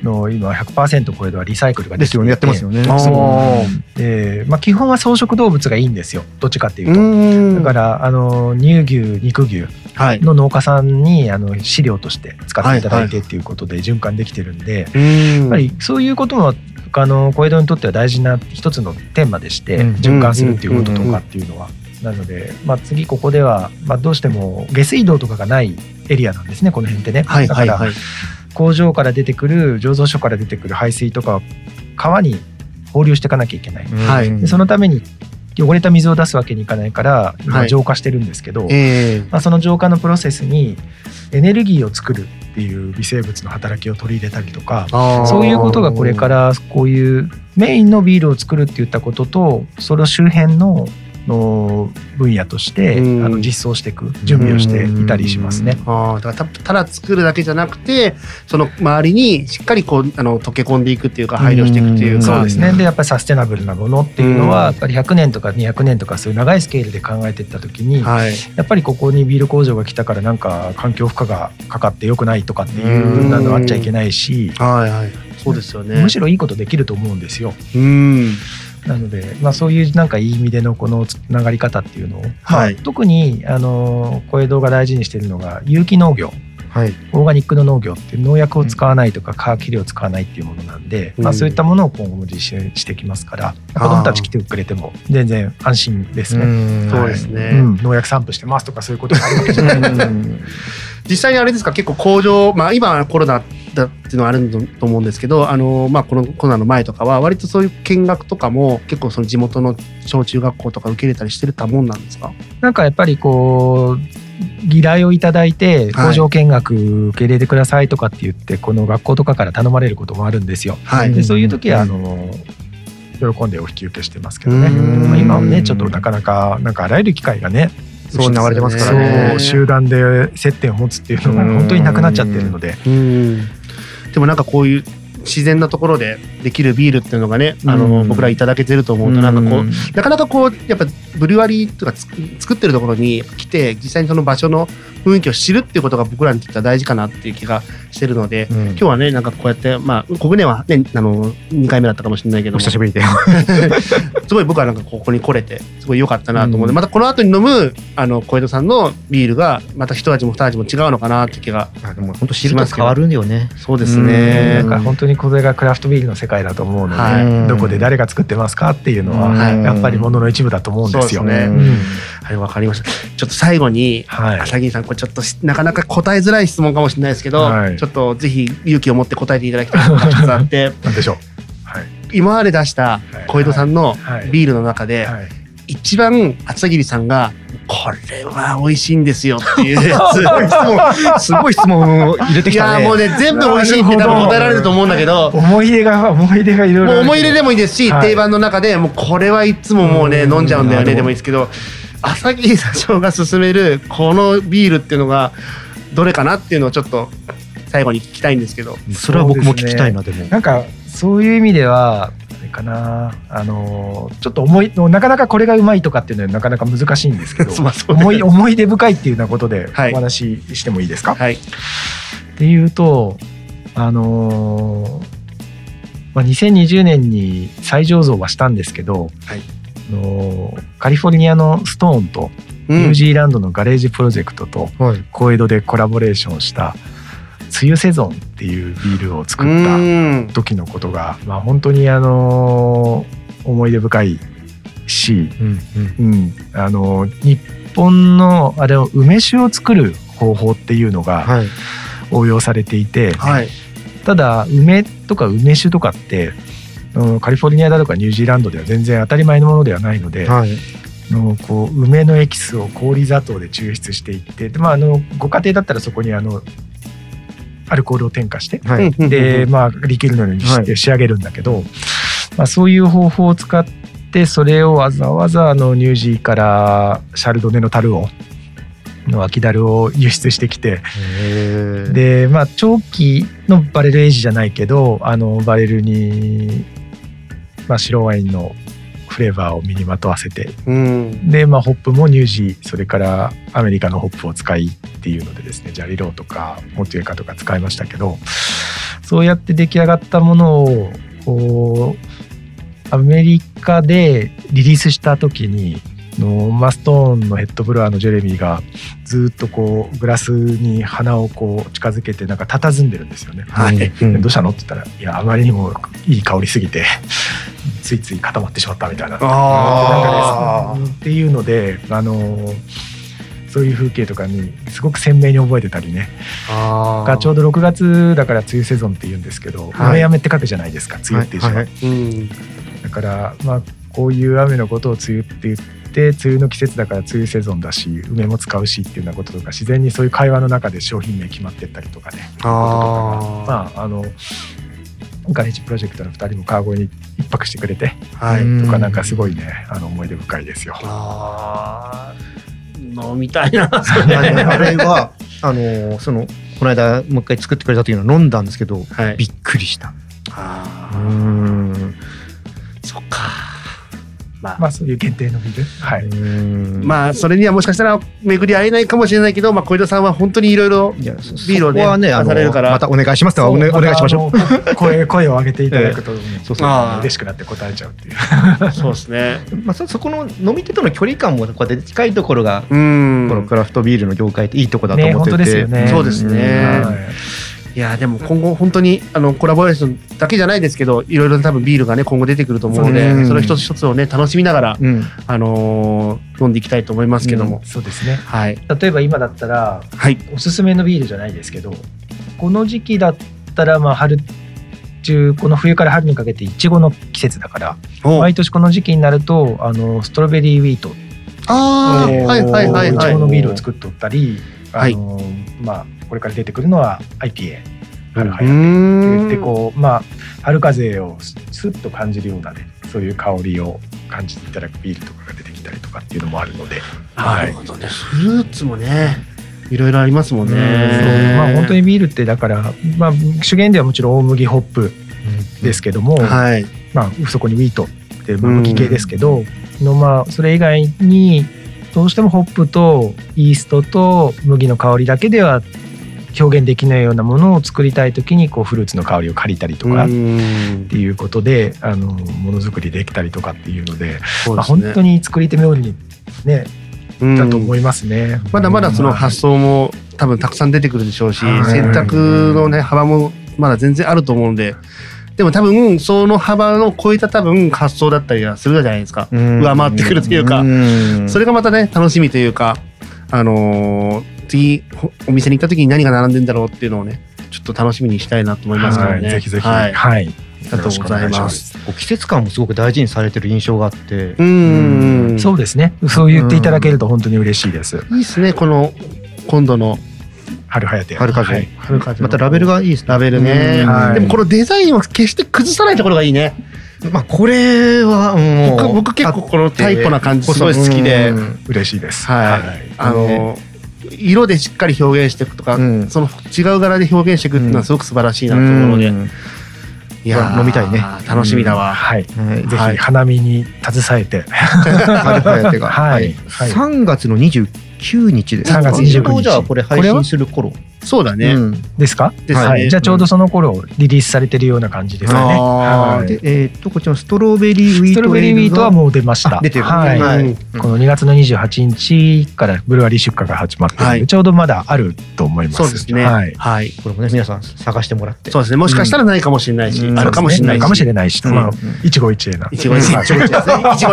の今100%超えるはリサイクルができてやってますよね。で、まあ基本は草食動物がいいんですよ。どっちかっていうと。だからあの乳牛肉牛の農家さんにあの飼料として使っていただいてっていうことで循環できてるんで、やっぱりそういうこともあの小江戸にとっては大事な一つのテーマでして循環するっていうこととかっていうのは。なので、まあ、次ここでは、まあ、どうしても下水道とかがないエリアなんですねこの辺ってね。だから、工場から出てくる醸造所から出てくる排水とか川に放流していかなきゃいけない。はい、でそのために汚れた水を出すわけにいかないから今浄化してるんですけど、はいえ。ー、まあ、その浄化のプロセスにエネルギーを作るっていう微生物の働きを取り入れたりとかそういうことがこれからこういうメインのビールを作るって言ったこととその周辺のの分野として、うん、あの実装していく準備をしていたりしますね。あだからただ作るだけじゃなくてその周りにしっかりこうあの溶け込んでいくっていうか配慮していくっていうか、そうですね。でやっぱりサステナブルなものっていうのはやっぱり100年とか200年とかそういう長いスケールで考えていった時に、はい、やっぱりここにビール工場が来たからなんか環境負荷がかかってよくないとかっていうなのあっちゃいけないし、はいはい、そうですよね。むしろいいことできると思うんですよ。うんなので、まあ、そういうなんかいい意味でのこのつながり方っていうのを、はい、まあ、特にあの小江戸が大事にしているのが有機農業。はい、オーガニックの農業って農薬を使わないとか化学肥料を使わないっていうものなんで、うん、まあ、そういったものを今後も実施してきますから、子どもたち来てくれても全然安心ですね。そうですね、うん、農薬散布してますとかそういうことがあるわけじゃない。実際にあれですか？結構工場、まあ、今コロナだっていうのはあると思うんですけどあの、まあ、このコロナの前とかは割とそういう見学とかも結構その地元の小中学校とか受け入れたりしてるたもんなんですか？なんかやっぱりこう議題をいただいて工場見学受け入れてくださいとかって言って、この学校とかから頼まれることもあるんですよ。はい、でそういう時はあの喜んでお引き受けしてますけどね、まあ、今はねちょっとなかなかなんかあらゆる機会がねそう流れてますからね集団で接点を持つっていうのが本当になくなっちゃってるので。でもなんかこういう自然なところでできるビールっていうのがね、あの僕らいただけてると思うとなんかこう、なかなかこうやっぱブリュワリーとか作ってるところに来て実際にその場所の雰囲気を知るっていうことが僕らにとっては大事かなっていう気がしてるので、うん、今日はねなんかこうやってまあ国内はねあの2回目だったかもしれないけどお久しぶりで すごい僕はなんかここに来れてすごい良かったなと思うので、うん、またこの後に飲むあの小江戸さんのビールがまた一味も二味も違うのかなって気が。でも本当知ると変わるんだよね。そうですね。なん。か本当にこれがクラフトビールの世界だと思うので、はい、どこで誰が作ってますかっていうのは、やっぱりものの一部だと思うんですよ。ね。はいわかりました。ちょっと最後に、はい、朝霧さんこれちょっとなかなか答えづらい質問かもしれないですけど、はい、ちょっとぜひ勇気を持って答えていただきたいことが一つあって何でしょう、はい、今まで出した小江戸さんのビールの中で、はい、一番朝霧さんがこれは美味しいんですよっていうやつ。すごい質問を入れてきた、ね、いやもうね全部美味しいって多分答えられると思うんだけど思い出が思い出がいろいろ思い出でもいいですし、はい、定番の中でもうこれはいつももうね飲んじゃうんだよねでもいいですけど朝霧社長が勧めるこのビールっていうのがどれかなっていうのをちょっと最後に聞きたいんですけど。それは僕も聞きたいなでも。なんかそういう意味ではあれかな。あのちょっと思いなかなかこれがうまいとかっていうのはなかなか難しいんですけど 思い思い出深いっていうようなことでお話ししてもいいですか、はい、っていうとあのまあ、2020年に再醸造はしたんですけど、はい、のカリフォルニアのストーンとニュージーランドのガレージプロジェクトと小江戸でコラボレーションした「梅雨セゾン」っていうビールを作った時のことが、まあ、本当にあの思い出深いし、うんうん。うん、あの日本のあれを梅酒を作る方法っていうのが応用されていて、はい、ただ梅とか梅酒とかってカリフォルニアだとかニュージーランドでは全然当たり前のものではないので、はい、のこう梅のエキスを氷砂糖で抽出していってで、まあ、あのご家庭だったらそこにあのアルコールを添加して、はい、で、まあ、リキュールのようにして仕上げるんだけど、はい、まあ、そういう方法を使ってそれをわざわざあのニュージーからシャルドネの樽をの秋樽を輸出してきてでまあ長期のバレルエイジじゃないけどあのバレルにまあ、白ワインのフレーバーを身にまとわせて、うん、で、まあ、ホップもニュージーそれからアメリカのホップを使いっていうのでですねジャリローとかモテュエカとか使いましたけどそうやって出来上がったものをこうアメリカでリリースした時にのマストーンのヘッドブロワーのジェレミーがずっとこうグラスに鼻をこう近づけてなんか佇んでるんですよね。はい、うん、どうしたのって言ったらいやあまりにもいい香りすぎてついつい固まってしまったみたいな。なんかですっていうのであのそういう風景とかにすごく鮮明に覚えてたりね。がちょうど6月だから梅雨セゾンって言うんですけど「雨、雨」って書くじゃないですか梅雨っていう字は。はいはいうん、だからまあこういう雨のことを梅雨って言ってで梅雨の季節だから梅雨セゾンだし梅も使うしっていうようなこととか自然にそういう会話の中で商品名決まってったりとかね。あまああのガレージプロジェクトの2人も川越に一泊してくれて、はい、とかなんかすごいねあの思い出深いですよ。あ飲みたいな。あれはあのそのこの間もう一回作ってくれたというのを飲んだんですけど、はい、びっくりした。あうん。そっかまあ、まあそういう限定のビール。はい。まあそれにはもしかしたら巡り合えないかもしれないけど、まあ小枝さんは本当にいろいろビールをね、はねされるから。またお願いしますとお,、ね、お願いしましょう。声声を上げていただくと、そうそう。嬉しくなって答えちゃうっていう。そうですね。まあそそこの飲み手との距離感もこうやって近いところが、このクラフトビールの業界っていいとこだと思ってて、ね、そうですね。いやでも今後本当にあのコラボレーションだけじゃないですけどいろいろ多分ビールがね今後出てくると思うので、その一つ一つをね楽しみながら、うん、あのー、飲んでいきたいと思いますけども、うん、そうですね、はい、例えば今だったら、はい、おすすめのビールじゃないですけどこの時期だっったらまあ春中この冬から春にかけていちごの季節だから毎年この時期になるとあのストロベリーウィート。ああはいはいはいい。ちごのビールを作っておったりあの、まあこれから出てくるのは IPA 春早って言ってこうまあ春風をスッと感じるようなねそういう香りを感じていただくビールとかが出てきたりとかっていうのもあるので、なるほどね、フルーツもね。いろいろありますもんね。まあ本当にビールってだから、まあ、主源ではもちろん大麦ホップですけども、はい、まあそこにウィートってまあ麦系ですけど、のまあそれ以外にどうしてもホップとイーストと麦の香りだけでは表現できないようなものを作りたい時にこうフルーツの香りを借りたりとかっていうことであのものづくりできたりとかっていうので、ね、まあ、本当に作り手妙にねだと思いますね。まだまだその発想も多分たくさん出てくるでしょうし、選択のね幅もまだ全然あると思うんで。でも多分その幅を超えた多分発想だったりはするじゃないですか。上回ってくるというか。それがまたね楽しみというかあのー次お店に行った時に何が並んでんだろうっていうのをねちょっと楽しみにしたいなと思いますからね、はい、ぜひぜひ。はい、はい、ありがとうございます。季節感もすごく大事にされてる印象があって。うん。そうですね。そう言っていただけると本当に嬉しいです。いいですねこの今度の春はや。て春風、はい、春風またラベルがいいですね。ラベルね、でもこのデザインを決して崩さないところがいいね。まあこれはもう僕僕結構このタイプな感じすごい好きで。嬉しいです。はい、あの色でしっかり表現していくとか、うん、その違う柄で表現していくっていうのはすごく素晴らしいなと思うので、うん、いや飲みたいね。楽しみだわ、はい、ぜひ。花見に携えて。はい、はい、3月の29日です3月29日。じゃあこれ配信する頃そうだね。ですか？はい。じゃあちょうどその頃リリースされてるような感じですかね。はい。で、えっと、こちらの Strawberry Wheat。 Strawberry Wheat はもう出ました。出てる。はい。この2月の28日からブルワリー出荷が始まってるちょうどまだあると思います。そうですね。はい。はい。これもね、皆さん探してもらって。そうですね。もしかしたらないかもしれないし、あるかもしれないかもしれないし、まあ、一期一会な。一期一会。一期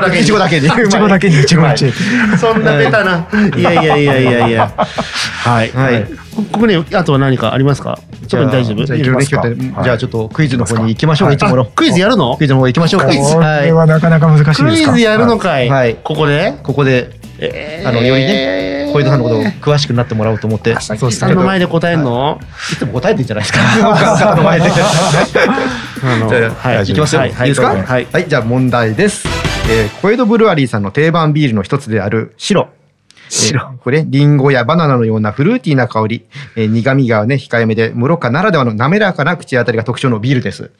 だけ。一期 だけに。一期だけに一期一会。そんなベタな。いやいやいやいやいや。はい。はい。ここにあとは何かありますか？じゃあ大丈夫じゃあちょっとクイズの方に行きましょうい。つもの。クイズやるの？クイズの方行きましょうクイズ。はなかなか難しいですクイズやるのかい？はい。ここで？ここであのよりね小江戸さんのことを詳しくなってもらおうと思って。そうさんの前で答えるの？い。つも答えてんじゃないですか。の前で。い。きますよ。いい。ですか？はい。じゃあ問題です。小江戸ブルワリーさんの定番ビールの一つである白白。これ、リンゴやバナナのようなフルーティーな香り、えー、苦味がね、控えめで、室賀ならではの滑らかな口当たりが特徴のビールです。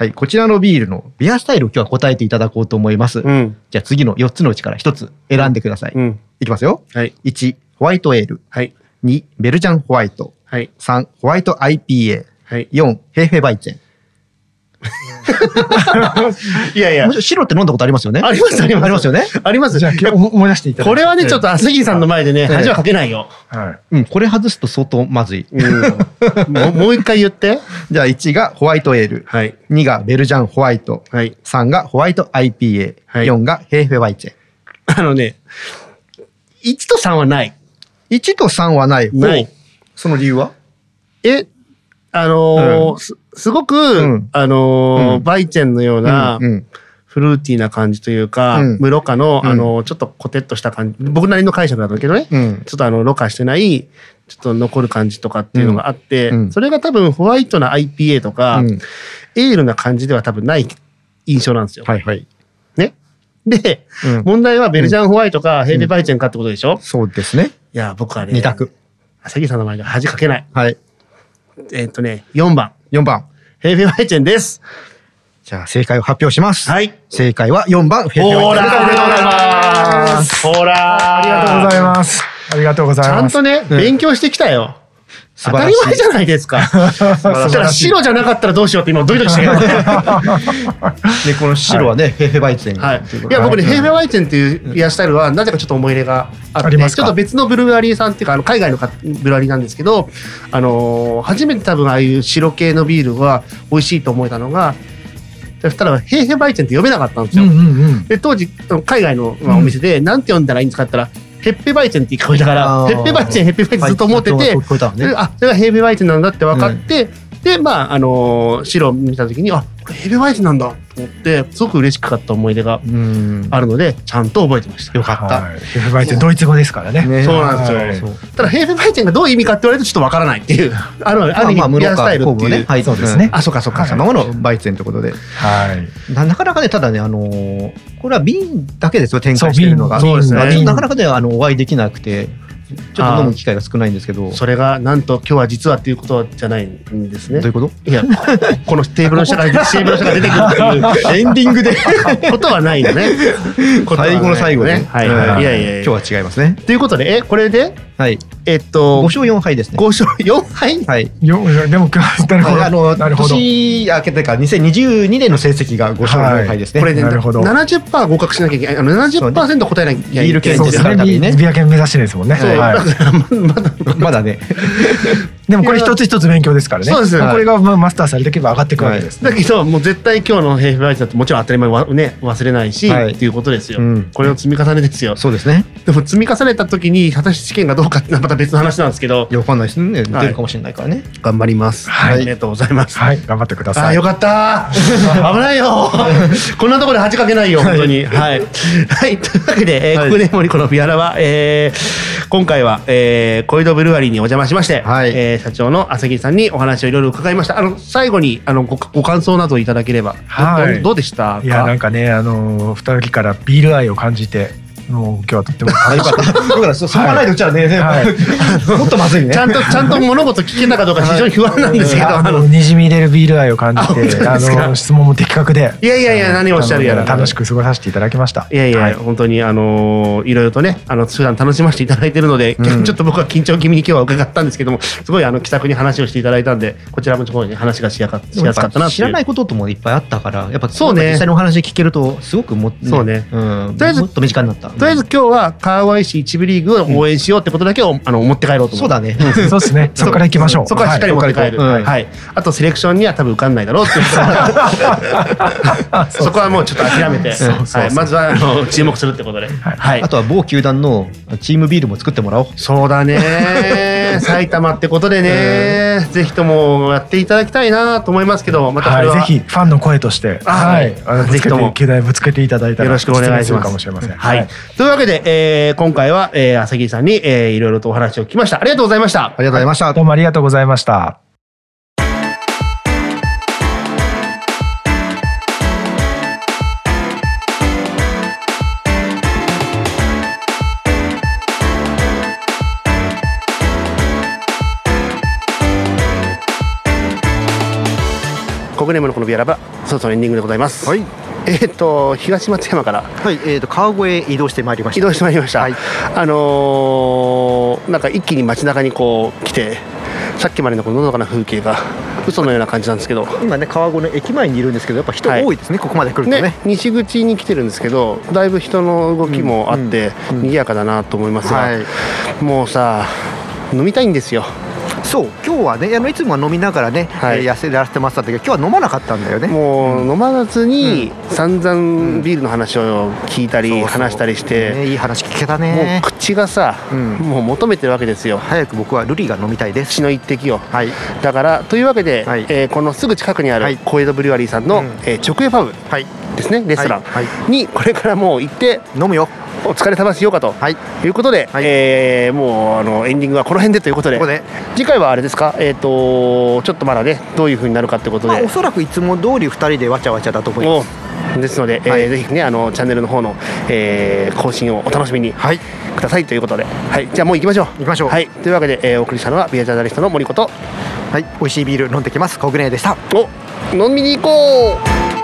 はい、こちらのビールのビアスタイルを今日は答えていただこうと思います。うん、じゃあ次の4つのうちから1つ選んでください。うん、いきますよ。はい、1、ホワイトエール。はい、2、ベルジャンホワイト。はい、3、ホワイト IPA。はい、4、ヘーフェバイチェン。いやいや。白って飲んだことありますよね？ありますあります。ありますよね？あります。じゃあ思い出していただこれはね、ちょっと杉さんの前でね、恥はかけないよ。はい。うん、これ外すと相当まずい。もう一回言って。じゃあ1がホワイトエール。はい。2がベルジャンホワイト。はい。3がホワイト IPA。はい。4がヘーフェワイチェ。あのね、1と3はない。1と3はない。ない。その理由は？え、あのーすごく、うん、あのーうん、バイチェンのような、フルーティーな感じというか、うん、無ろ過の、あのー、ちょっとコテッとした感じ、僕なりの解釈なんだけどね、ちょっとあの、ろ過してない、ちょっと残る感じとかっていうのがあって、それが多分ホワイトな IPA とか、エールな感じでは多分ない印象なんですよ。はいはい。ね。で、問題はベルジャンホワイトかヘーベバイチェンかってことでしょ、そうですね。いや、僕はね。二択。朝木さんの前で恥かけない。はい。えっ、とね、4番。4番。ヘイフェバイチェンです。じゃあ正解を発表します。はい。正解は4番、ヘイフェバイチェン。ほら、ありがとうございます。ほら、ありがとうございます。ありがとうございます。ちゃんとね、勉強してきたよ。当たり前じゃないですか。そしたら白じゃなかったらどうしようって今ドキドキしてる。で、この白はね、ヘーフェバイツェン。はい。いや、僕ね、ヘーフェバイツェンっていうビアスタイルは、なぜかちょっと思い入れがあって、ちょっと別のブルガリーさんっていうか、あの海外のブルガリーなんですけど、あの初めて多分ああいう白系のビールは美味しいと思えたのが、そしたら、ヘーヘバイチェンって読めなかったんですよ。で、当時、海外のお店で、なんて読んだらいいんですかって言ったら、ヘッペバイチェンって聞こえたからヘッペバイチェンヘッペバイチェンずっと思ってて、はい、あそれがヘッペバイチェンなんだって分かって、うんで、まあ、あのー、白見た時に、あ、これヘビバイトなんだと思って、すごく嬉しかった思い出があるので、ちゃんと覚えてました。よかった。ヘビバイトドイツ語ですからね。ねそうなんですよ。ただ、ヘビバイトがどういう意味かって言われるとちょっとわからないっていう、あるある意味、ビアスタイルっていう。ね、はい、そうですね。あ、そうかそうか。そのままのバイツェンということで。はい。なかなかね、ただね、あのー、これは瓶だけですよ、展開してるのが。そうですね。なかなかね、あの、お会いできなくて。ちょっと飲む機会が少ないんですけど。それがなんと今日は実はっていうことじゃないんですね。どういうこと？いやこのテーブルの下からテーブルの下が出てくる。っていうエンディングで。ことはないのね。最後の最後ね。はいはい、いやいや。今日は違いますね。ということでえこれではい。えっと5勝4敗ですね。5勝4敗？はい。でも なるほど。あの年明けてから2022年の成績が5勝4敗ですね。これね70%合格しなきゃいけないあの70%答えなきゃいけない。ビール券ですからね。ビア券目指してですもんね。はい。ま だまだね でもこれ一つ一つ勉強ですからね。そうですこれがマスターされていけば上がっていくわけです、だけどもう絶対今日のヘイフライトだともちろん当たり前はね忘れないし、っていうことですよ、これの積み重ねですよ。そうですね。でも積み重ねた時に果たして試験がどうかってまた別の話なんですけど。わかんないですね。出るかもしれないからね。頑張ります。はい。ありがとうございます。はい。頑張ってください。あよかった。危ないよ。こんなところで恥かけないよ本当に。はい。はい。というわけで、えー、ここで森子のビアラは、えー、今回は、えー、コイドブルワリーにお邪魔しまして、はい、えー、社長の朝木さんにお話をいろいろ伺いました。あの最後にあのごご感想などいただければ、はい、どうでしたいやなんかねあの二人からビール愛を感じてもう今日はとっても楽しかった。だからそそこがないとうちはね、はい、もっとまずいね。ちゃんとちゃんと物事聞けたかどうか非常に不安なんですけど、あのにじみ出るビール愛を感じて、あの質問も的確で。いやいやいや何をおっしゃるやら楽しく過ごさせていただきました。いやいや、本当にあのいろいろとねあの普段楽しませていただいているので、ちょっと僕は緊張気味に今日は伺ったんですけども、すごいあの気さくに話をしていただいたんで、こちらもすごい話がしやかしやすかったな知らないことともいっぱいあったから、やっぱそうね実際のお話聞けるとすごくもそうね。とりあえずもっと身近になった。とりあえず今日は川越市一部リーグを応援しようってことだけを、あの持って帰ろうとそうだね。そうですね。そこから行きましょう。そこからしっかり持って帰る。はい。あとセレクションには多分受かんないだろうっていう。そこはもうちょっと諦めて、はい。まずはあの注目するってことで。はい。あとは某球団のチームビールも作ってもらおう。そうだね。埼玉ってことでね、ぜひともやっていただきたいなと思いますけど、またぜひファンの声として、はい。ぜひとも球団ぶつけていただいたらよろしくお願いします。かもしれません。はい。というわけで、ええー、今回は、えー、朝木さんに、えー、いろいろとお話を聞きました。ありがとうございました。ありがとうございました。どうもありがとうございました。国ネムのこのビアラバ、そろそろエンディングでございます。はい。えっ、ー、と東松山からはいえっ、ー、と川越へ移動してまいりました。移動してまいりました、はい、あのー、なんか一気に街中にこう来てさっきまでのこののどかな風景が嘘のような感じなんですけど。今ね川越の駅前にいるんですけどやっぱ人多い。ですね、はい、ここまで来るとね、ね、西口に来てるんですけどだいぶ人の動きもあって、うんうん、賑やかだなと思いますが、はい、もうさ飲みたいんですよそう今日はねあのいつもは飲みながらね、はい、痩せらせてましたけど今日は飲まなかったんだよね。もう飲まずに散々ビールの話を聞いたり話したりして、ね、いい話聞けたね。もう口がさ、うん、もう求めてるわけですよ。早く僕はルリが飲みたいです。血の一滴を、はい、だからというわけで、はい、えー、このすぐ近くにある小江戸ブリュワリーさんの、うん、えー、直営パブですねレストランにこれからもう行って飲むよお疲れ様しようかと、はい、いうことで、はい、えー、もうあのエンディングはこの辺でということで。次回はあれですか、えーと、ちょっとまだねどういうふうになるかってことで、まあ、おそらくいつも通り2人でわちゃわちゃだと思います。ですので、はい、えー、ぜひねあのチャンネルの方の、えー、更新をお楽しみにくださいということで、はい、じゃあもう行きましょう。行きましょう、はい、というわけで、えー、お送りしたのはビアジャーナリストの森子と。はい。美味しいビール飲んできます。小暮でした。お飲みに行こう